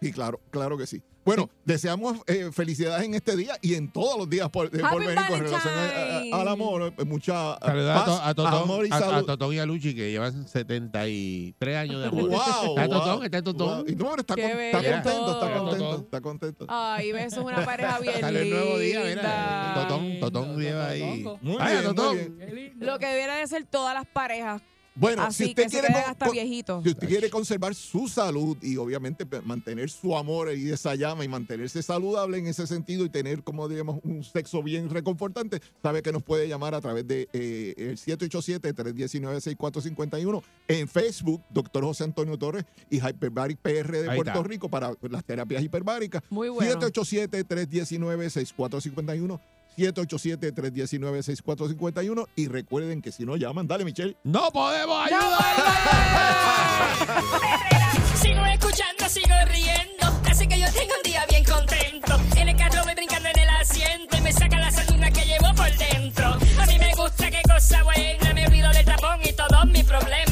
Sí, claro, claro que sí. Bueno, deseamos eh, felicidades en este día y en todos los días por, eh, por venir con relación a- a- Valentine. al amor. eh, Mucha eh, Saludos a, to- a Totón, amor y a- a salud. Totón y a Luchi que llevan 73 años de amor. Wow, Está wow, Totón, está Totón. wow. Y no, pero está, con- está contento, está contento, está contento. Ay, ves, es una pareja bien Sale el nuevo día, mira. Totón, Totón lleva ahí. Muy bien, muy Totón. bien. Lo que deberían de ser todas las parejas. Bueno, Así si usted que quiere queden con- hasta con- viejitos. Si usted quiere conservar su salud y obviamente mantener su amor y esa llama y mantenerse saludable en ese sentido y tener, como diríamos, un sexo bien reconfortante, sabe que nos puede llamar a través de eh, el 787-319-6451 en Facebook, doctor José Antonio Torres y Hyperbaric PR de Ahí Puerto está. Rico para las terapias hiperbáricas. Muy bueno. 787-319-6451. 787-319-6451 y recuerden que si no llaman, dale Michelle. ¡No podemos ayudar! Sigo escuchando, sigo riendo. Así que yo tengo un día bien contento. En el carro voy brincando en el asiento y me saca la sanduna que llevo por dentro. A mí me gusta qué cosa buena. Me olvido del tapón y todos mis problemas.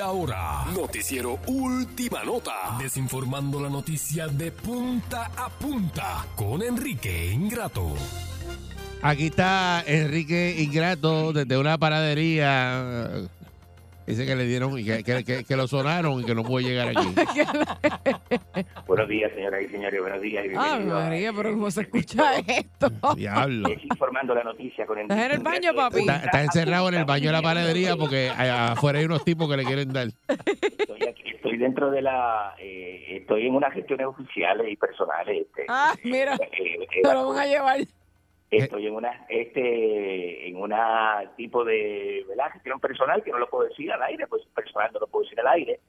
Y ahora, noticiero Última Nota, desinformando la noticia de punta a punta con Enrique Ingrato. Aquí está Enrique Ingrato desde una paradería. Dice que le dieron y que, que- que- que lo sonaron y que no puede llegar aquí. [laughs] Buenos días, señoras y señores, buenos días y Ay, María, pero ¿cómo se escucha esto? Diablo. Desinformando la noticia con ¿Estás en el baño, papi? Está, está encerrado en el baño de la panadería porque a- afuera hay unos tipos que le quieren dar. Estoy, aquí- estoy dentro de la... eh, estoy en unas gestiones oficiales y personales. Este, Ah, mira, eh, eh, te lo van a llevar. Estoy en una este en una tipo de ¿verdad? gestión personal que no lo puedo decir al aire, pues personal no lo puedo decir al aire.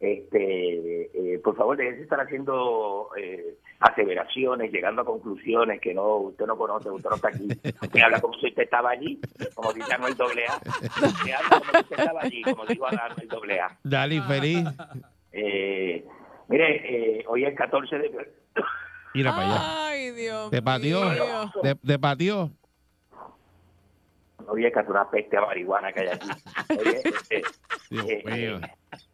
Este, eh, por favor, dejen de estar haciendo eh, aseveraciones, llegando a conclusiones que no usted no conoce, usted no está aquí. Usted habla como si usted estaba allí, como dice Anuel doble A. Usted habla como si usted estaba allí, como dijo Anuel doble A. Dale, feliz. Eh, mire, eh, hoy es 14 de. Mira para allá. Ay, Dios. Te pateó. mío. Te, te pateó. Hoy es que una peste a marihuana que hay aquí. Hoy es, este, [laughs] Dios eh, mío.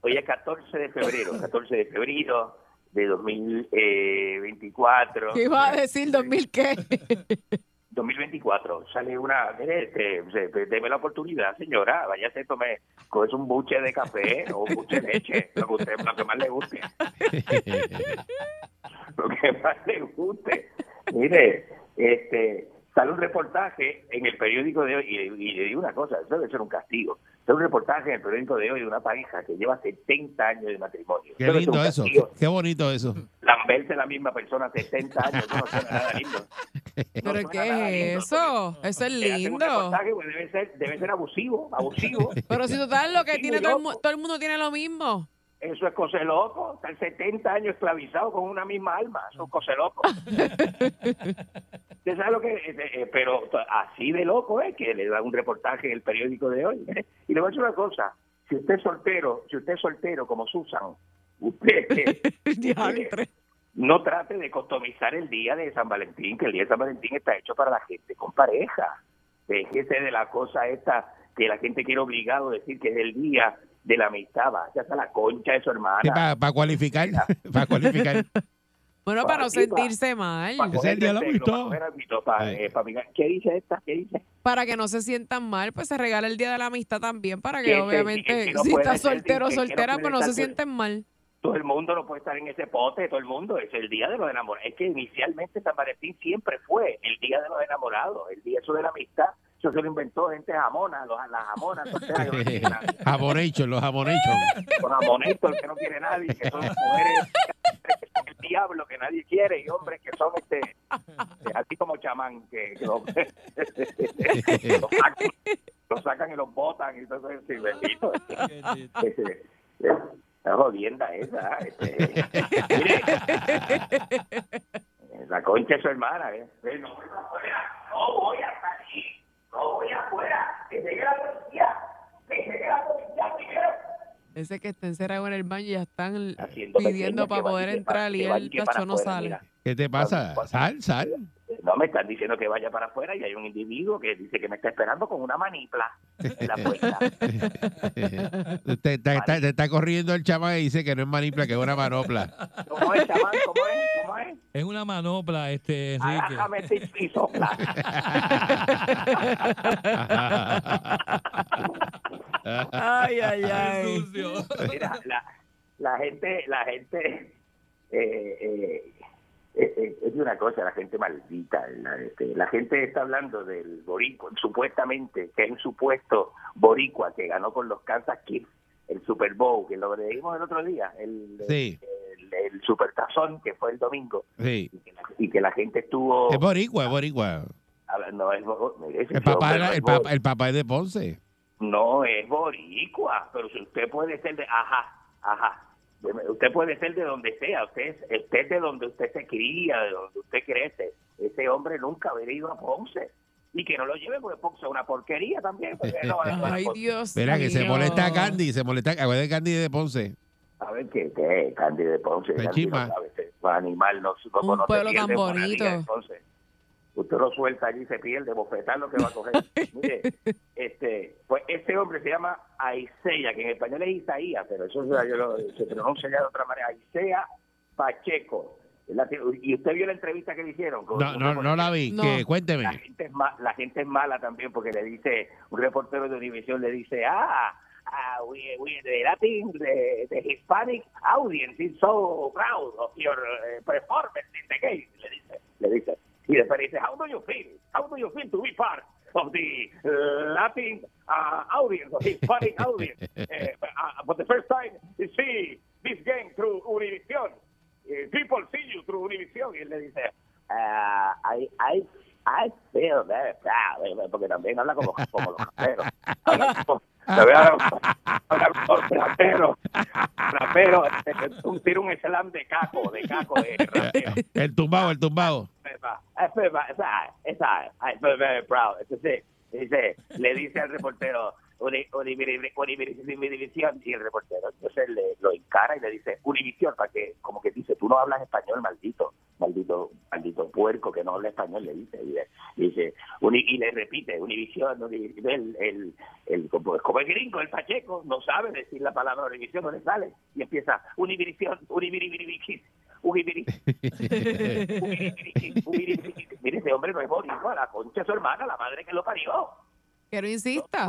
Hoy es 14 de febrero, 14 de febrero de 2024. ¿Qué iba a decir 2000 qué? [laughs] 2024 sale una, mire, este, deme la oportunidad, señora, váyase, tome, coges un buche de café o un buche de leche, lo que, más le guste, [laughs] lo que más le guste. Mire, este, sale un reportaje en el periódico de hoy, y, y le digo una cosa, eso debe ser un castigo, un reportaje en el periódico de hoy de una pareja que lleva 70 años de matrimonio. Qué lindo eso. Qué, qué bonito eso. Lamberse la misma persona 70 años, no suena nada lindo. [laughs] ¿Pero qué es eso? Eso es lindo. reportaje, pues, debe ser, debe ser abusivo, abusivo. Pero si total lo que Sí, tiene todo el, todo el mundo tiene lo mismo. Eso es cose loco. Están 70 años esclavizado con una misma alma. Eso es cose loco. [laughs] ¿Usted sabe lo que? Eh, eh, Pero así de loco es que le da un reportaje en el periódico de hoy. ¿eh? Y le voy a decir una cosa. Si usted es soltero, si usted es soltero como Susan, usted [laughs] eh, no trate de customizar el día de San Valentín, que el día de San Valentín está hecho para la gente con pareja. Déjese de la cosa esta que la gente quiere obligado a decir que es el día de la amistad. Vaya a la concha de su hermana. para cualificar. Para [laughs] cualificar. Bueno, para no pa- sentirse mal. Para Ese día eh, mirar. ¿Qué dice esta? ¿Qué dice? Para que no se sientan mal, pues se regala el día de la amistad también, para Que obviamente, que- [laughs] que no si estás soltero o no soltera, pues no se sienten mal. Todo el mundo no puede estar en ese pote, todo el mundo. Es el día de los enamorados. Es que inicialmente San Valentín siempre fue el día de los enamorados. El día eso de la amistad. Eso se lo inventó gente jamona, los, las jamonas. Jamonation, [laughs] los jamonation. Los jamonetos que no quiere nadie, que son mujeres que son el diablo que nadie quiere y hombres que son este eh, así como chamán que, que lo, [laughs] lo sacan, y los botan y todo eso sí, bendito la jodienda esa este, mire, la concha es su hermana ¿eh? No, no voy a salir no voy afuera que llegue la policía que llegue la policía primero Ese que está encerrado en el baño y ya están Haciendo pidiendo para poder entrar y el tacho no afuera, sale. mira. ¿Qué te pasa? Sal, sal. No me están diciendo que vaya para afuera y hay un individuo que dice que me está esperando con una manipla en la puerta. [laughs] Te, te- te- te está corriendo el chamán y dice que no es manipla, que es una manopla. ¿Cómo es, chamán? ¿Cómo es? ¿Cómo es? Es una manopla, este, Enrique. Y, y sopla. Ay, ay, ay. Mira, la, la gente, la gente, eh, eh, eh, eh, es una cosa, la gente maldita. La, este, la gente está hablando del boricua, supuestamente, que es un supuesto boricua que ganó con los Kansas Kids el Super Bowl, que lo leímos el otro día, el, Sí. el, el Super Tazón, que fue el domingo, Sí. y que la gente estuvo... Es boricua, es boricua. Es, ese El era- papá, el papá es de Ponce. No es boricua, pero si usted puede ser de, ajá, ajá, usted puede ser de donde sea, usted es, usted es de donde usted se cría, de donde usted crece. Ese hombre nunca haber ido a Ponce. Y que no lo lleve porque Ponce es una porquería también. porque no va [laughs] a- Ay, Dios Mira, que se molesta a Candy, se molesta. Acuérdate de Candy de Ponce. A ver qué, qué, Candy de Ponce. Candy no Chima. sabe, animal no, no Un pueblo tan bonito. de Ponce. Usted lo suelta allí y se pierde, bofetar lo que va a coger. [laughs] Mire, este, pues este hombre se llama Aiseya, que en español es Isaías, pero eso yo lo- se pronuncia ya de otra manera. Aiseya Pacheco. Y usted vio la entrevista que le hicieron. Con- No, no, no la vi. Que, cuénteme. la gente, es ma- la gente es mala también porque le dice, un reportero de Univision le dice, ah, ah we, we, the Latin, the, the Hispanic audience is so proud of your eh, performance in the game. Le dice, le dice. Y después dice, how do you feel? How do you feel to be part of the uh, Latin uh, audience, or Hispanic [laughs] audience? Eh, uh, for the first time, you see this game through Univision. Eh, people see you through Univision. Y él le dice, I, I, I feel very proud. Eh, Porque también habla como, como los habla como los raperos. Raperos. eh, un- Tira un slam de caco, de caco, de rapero. El tumbado, el tumbado. Esa- esa- I feel very proud. Entonces, dice, le dice al reportero, Univisión, y el reportero entonces le, lo encara y le dice, Univisión, para que, como que dice, tú no hablas español, maldito, maldito, maldito puerco que no habla español, le dice, y le, dice, y le repite, Univisión, el, el, el- como, el gringo, el pacheco, no sabe decir la palabra Univisión, no le sale, y empieza, Univisión, Univisión, Mire, ese hombre no es boricua, la concha su hermana, la madre que lo parió. Que no insista.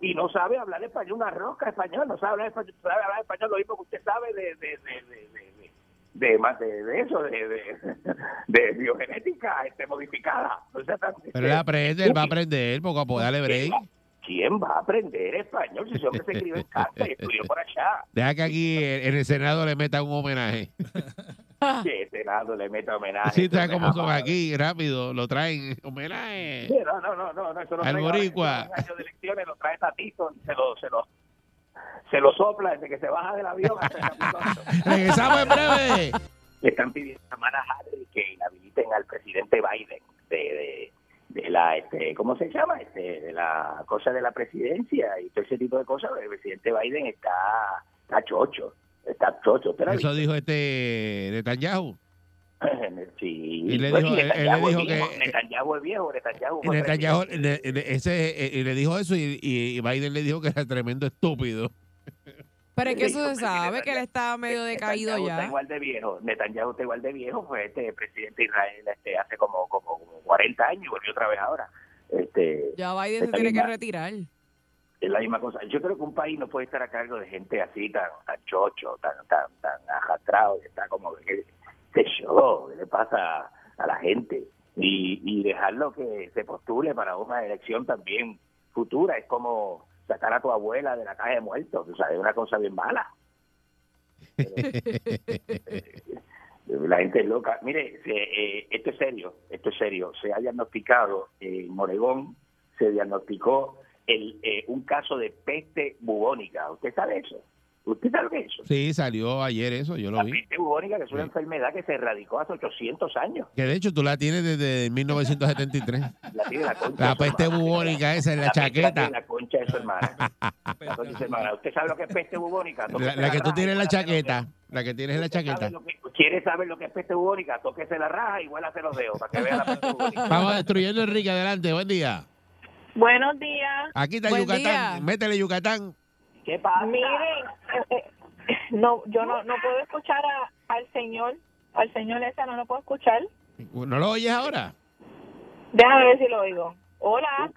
Y no sabe hablar español, una roca español, no sabe hablar español, sabe hablar español lo mismo que usted sabe de, de, de, de, de, de- de más de, de eso, de, de, [laughs] de biogenética este, modificada. No sea tan- Pero él [laughs] aprende, él va a aprender poco a poco. Dale break. ¿Quién va a aprender español si ese hombre se escribe en casa y estudió por allá? Deja que aquí en el Senado le meta un homenaje. Que Senado le meta homenaje. Sí, Entonces, cómo son aquí, rápido, lo traen. Homenaje. Sí, no, no, no, no, eso no Al boricua. Año de elecciones lo trae Tatito y se lo, se lo, se lo sopla desde que se baja del avión hasta el. [laughs] Regresamos en breve. Le están pidiendo a Kamala Harris que inhabiliten al presidente Biden de, de, de la, este, ¿cómo se llama? Este, de la cosa de la presidencia y todo ese tipo de cosas. El presidente Biden está, está chocho, está chocho. ¿Usted lo ha Eso visto? dijo este Netanyahu. [laughs] Sí. Y le Bueno, dijo- él- él le Netanyahu es dijo viejo, que- Netanyahu es viejo, Netanyahu Netanyahu le, ese, eh, y le dijo eso y, y Biden le dijo que era tremendo estúpido. Pero es que eso se sabe que él está medio decaído Netanyahu está ya. igual de viejo. Netanyahu está igual de viejo. Fue este presidente de Israel este, hace como, como, como 40 años y volvió otra vez ahora. Este, Ya Biden se tiene que retirar. es la misma cosa. Yo creo que un país no puede estar a cargo de gente así tan, tan chocho, tan, tan, tan ajastrado, que está como que qué show, ¿qué le pasa a la gente? Y, y dejarlo que se postule para una elección también futura es como sacar a tu abuela de la caja de muertos, o sea, es una cosa bien mala. [laughs] La gente es loca. Mire, eh, esto es serio, esto es serio. Se ha diagnosticado en Oregón, se diagnosticó el, eh, un caso de peste bubónica. ¿Usted sabe eso? ¿Usted sabe lo que es eso? Sí, salió ayer eso, yo lo La vi. peste bubónica, que es una enfermedad que se erradicó hace 800 años. Que de hecho tú la tienes desde 1973. La tiene la concha. La peste bubónica esa en la la chaqueta. La concha de su [laughs] hermana. ¿Usted sabe lo que es peste bubónica? La, la que tú raja, tienes en la chaqueta. La que tienes en la ¿Sabe chaqueta. ¿Quiere saber lo que es peste bubónica? Tóquese la raja y huélase los dedos para que vea la peste bubónica. Vamos destruyendo Enrique, adelante, buen día. Buenos días. Aquí está Buen Yucatán, día. métele Yucatán. ¿Qué pasa? Miren, eh, eh, no, yo no, no puedo escuchar a- al señor, al señor ese no lo puedo escuchar. ¿No lo oyes ahora? Déjame ver si lo oigo. Hola.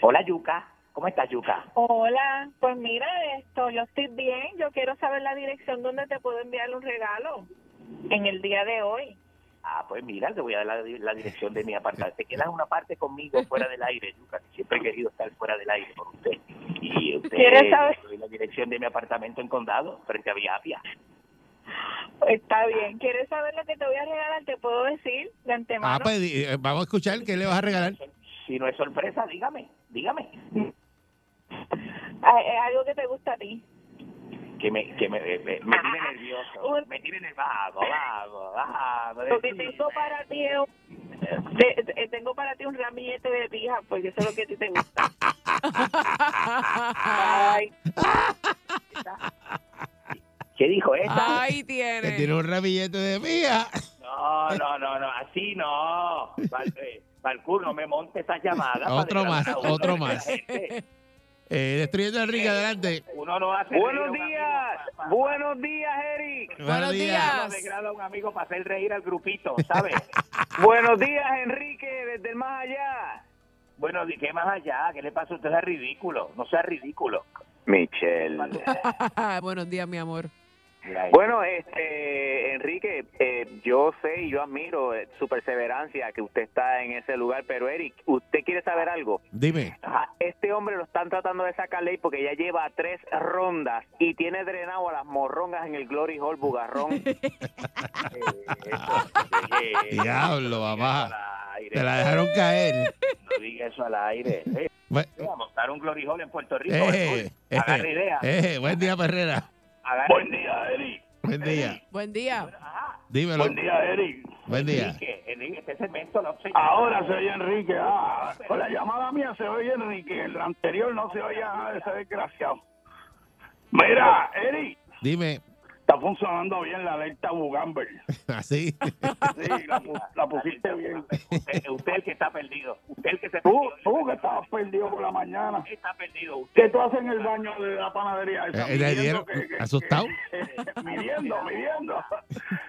Hola, Yuca. ¿Cómo estás, Yuca? Hola, pues mira esto, yo estoy bien, yo quiero saber la dirección donde te puedo enviar un regalo en el día de hoy. Ah, pues mira, te voy a dar la, la dirección de mi apartamento. Te quedas una parte conmigo [laughs] fuera del aire, que Siempre he querido estar fuera del aire con usted. Y usted ¿Quieres saber? doy la dirección de mi apartamento en Condado, frente a Viapia. Está bien, ¿quieres saber lo que te voy a regalar? Te puedo decir de antemano. Ah, pues eh, vamos a escuchar qué le vas a regalar. Si no es sorpresa, dígame, dígame. Es algo que te gusta a ti. Que me, que me, me, me tiene nervioso. [laughs] Me tiene nervioso. Vago, vago. Que tengo para ti un- te- te- tengo para ti un ramillete de pija, porque eso es lo que a ti te gusta. Ay. ¿Qué dijo esta? Ahí Que tiene. tiene un ramillete de mía. No, no, no, no, así no. Eh, Valcour, no me monte esa llamada. Otro más, otro más. Eh, destruyendo Enrique, adelante. Uno no hace Buenos reír días, amigo buenos días, Eric. Buenos días. Uno un amigo para hacer reír al grupito, ¿sabes? [laughs] Buenos días, Enrique, desde el más allá. bueno, ¿de ¿qué más allá? ¿Qué le pasa a usted? Es ridículo. No sea ridículo. Michelle. [laughs] [laughs] Buenos días, mi amor. Bueno, este, Enrique, eh, yo sé y yo admiro eh, su perseverancia que usted está en ese lugar, pero Eric, ¿usted quiere saber algo? Dime. Ajá, Este hombre lo están tratando de sacar ley porque ya lleva tres rondas y tiene drenado a las morrongas en el Glory Hall Bugarrón. [laughs] Diablo, papá. aire. Te la dejaron caer. No diga eso al aire. Eh, Vamos a montar un Glory Hall en Puerto Rico. Eh. Agarra eh, idea. eh, buen día, Perrera. Agarra Buen día, Eric. Buen día. Buen día. Dímelo. Buen día, Eric. Buen día. Enrique, Enrique, este segmento no se Ahora se oye Enrique. Ah, con la llamada mía se oye Enrique. En la anterior no se oía nada de ese desgraciado. Mira, Eric, Dime. Está funcionando bien la alerta Bugamber. [laughs] Así. Sí, la, la pusiste bien. Usted, usted el que está perdido. Usted el que se Tú, perdió. tú que estabas perdido por la mañana. Está perdido. Usted ¿Qué tú haces en el baño de la panadería? esa? Eh, le Midiendo dieron- que- que- ¿Asustado? que- midiendo, midiendo.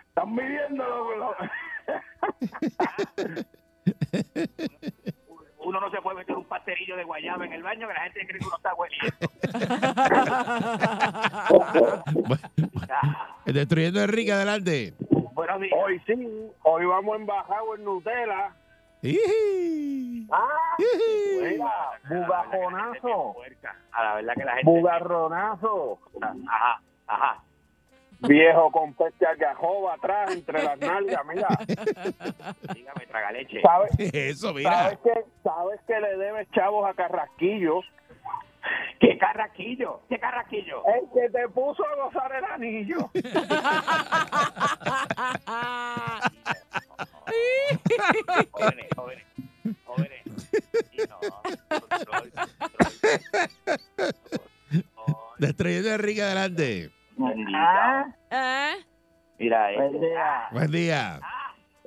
Están midiendo lo- lo- [laughs] [laughs] uno no se puede meter un pasterillo de guayaba en el baño que la gente cree que uno está hueliendo. [laughs] Destruyendo Enrique, adelante. Buenos días. Hoy sí, hoy vamos embajado en Nutella. Ah, bugajonazo, A la verdad que la gente. bugarronazo, Ajá, ajá. Viejo con peste algajoba atrás entre las nalgas, mira. Dígame, traga leche. ¿Sabes? Eso, mira. ¿Sabes que, sabes que le debes chavos a Carrasquillo ¿Qué carraquillo? ¿Qué carraquillo? El que te puso a gozar el anillo. jóvenes, jóvenes, jóvenes. Sí, no, control, Destruyendo a Enrique adelante. Bendita. ¿Eh? Mira, Buen este, día. Buen día.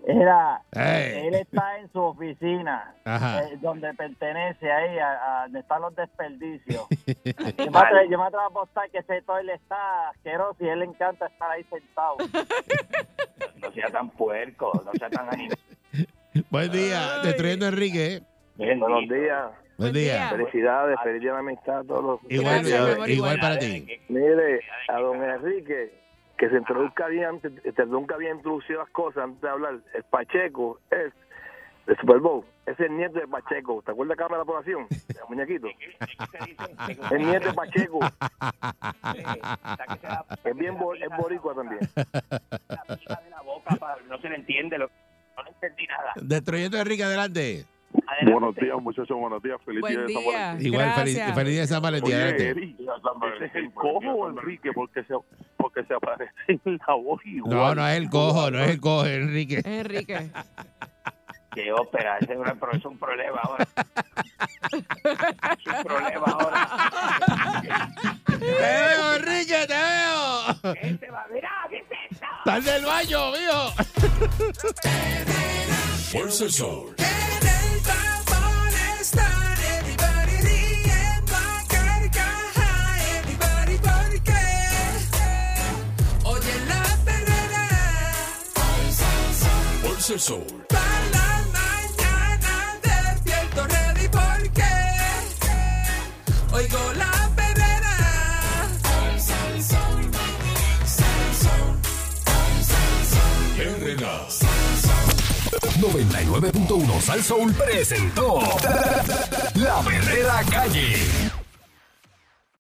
Mira, él está en su oficina, Ajá. eh, donde pertenece ahí, a, a donde están los desperdicios. [laughs] yo, me atrevo, yo me atrevo a apostar que ese toile está asqueroso y él le encanta estar ahí sentado. [laughs] no sea tan puerco, no sea tan animal. Buen día. Destruyendo a Enrique. Buenos días. Buen día. Felicidades, feliz día de la amistad a todos. Igual, igual, igual para ti. Mire, a don Enrique, que se introduzca bien, antes, se nunca había introducido las cosas antes de hablar. El Pacheco es de Super Bowl, es el nieto de Pacheco. ¿Te acuerdas de cámara de aprobación? El muñequito. [laughs] El nieto de Pacheco. [laughs] Es bien bo- es boricua también. [laughs] la boca, pa- no se le entiende, lo, no le entendí nada. Destruyendo a Enrique adelante. Buenos días, muchos buenos días. Feliz Buen día de San. Valentín. Igual, feliz, feliz día de San Valentín. Oye, adelante. ¿ese es el cojo o Enrique? Porque se, porque se aparece en la voz igual. No, no es el cojo, no es el cojo, es Enrique. Enrique. Qué ópera, ese es, una- pero es un problema ahora. es un problema ahora. Te veo, Enrique, te veo. Este va, mira, ¿qué es esto? Estás del baño, mijo. Fuerza el sol. Sol. 99.1 Sal Soul presentó [laughs] La Verdadera Calle.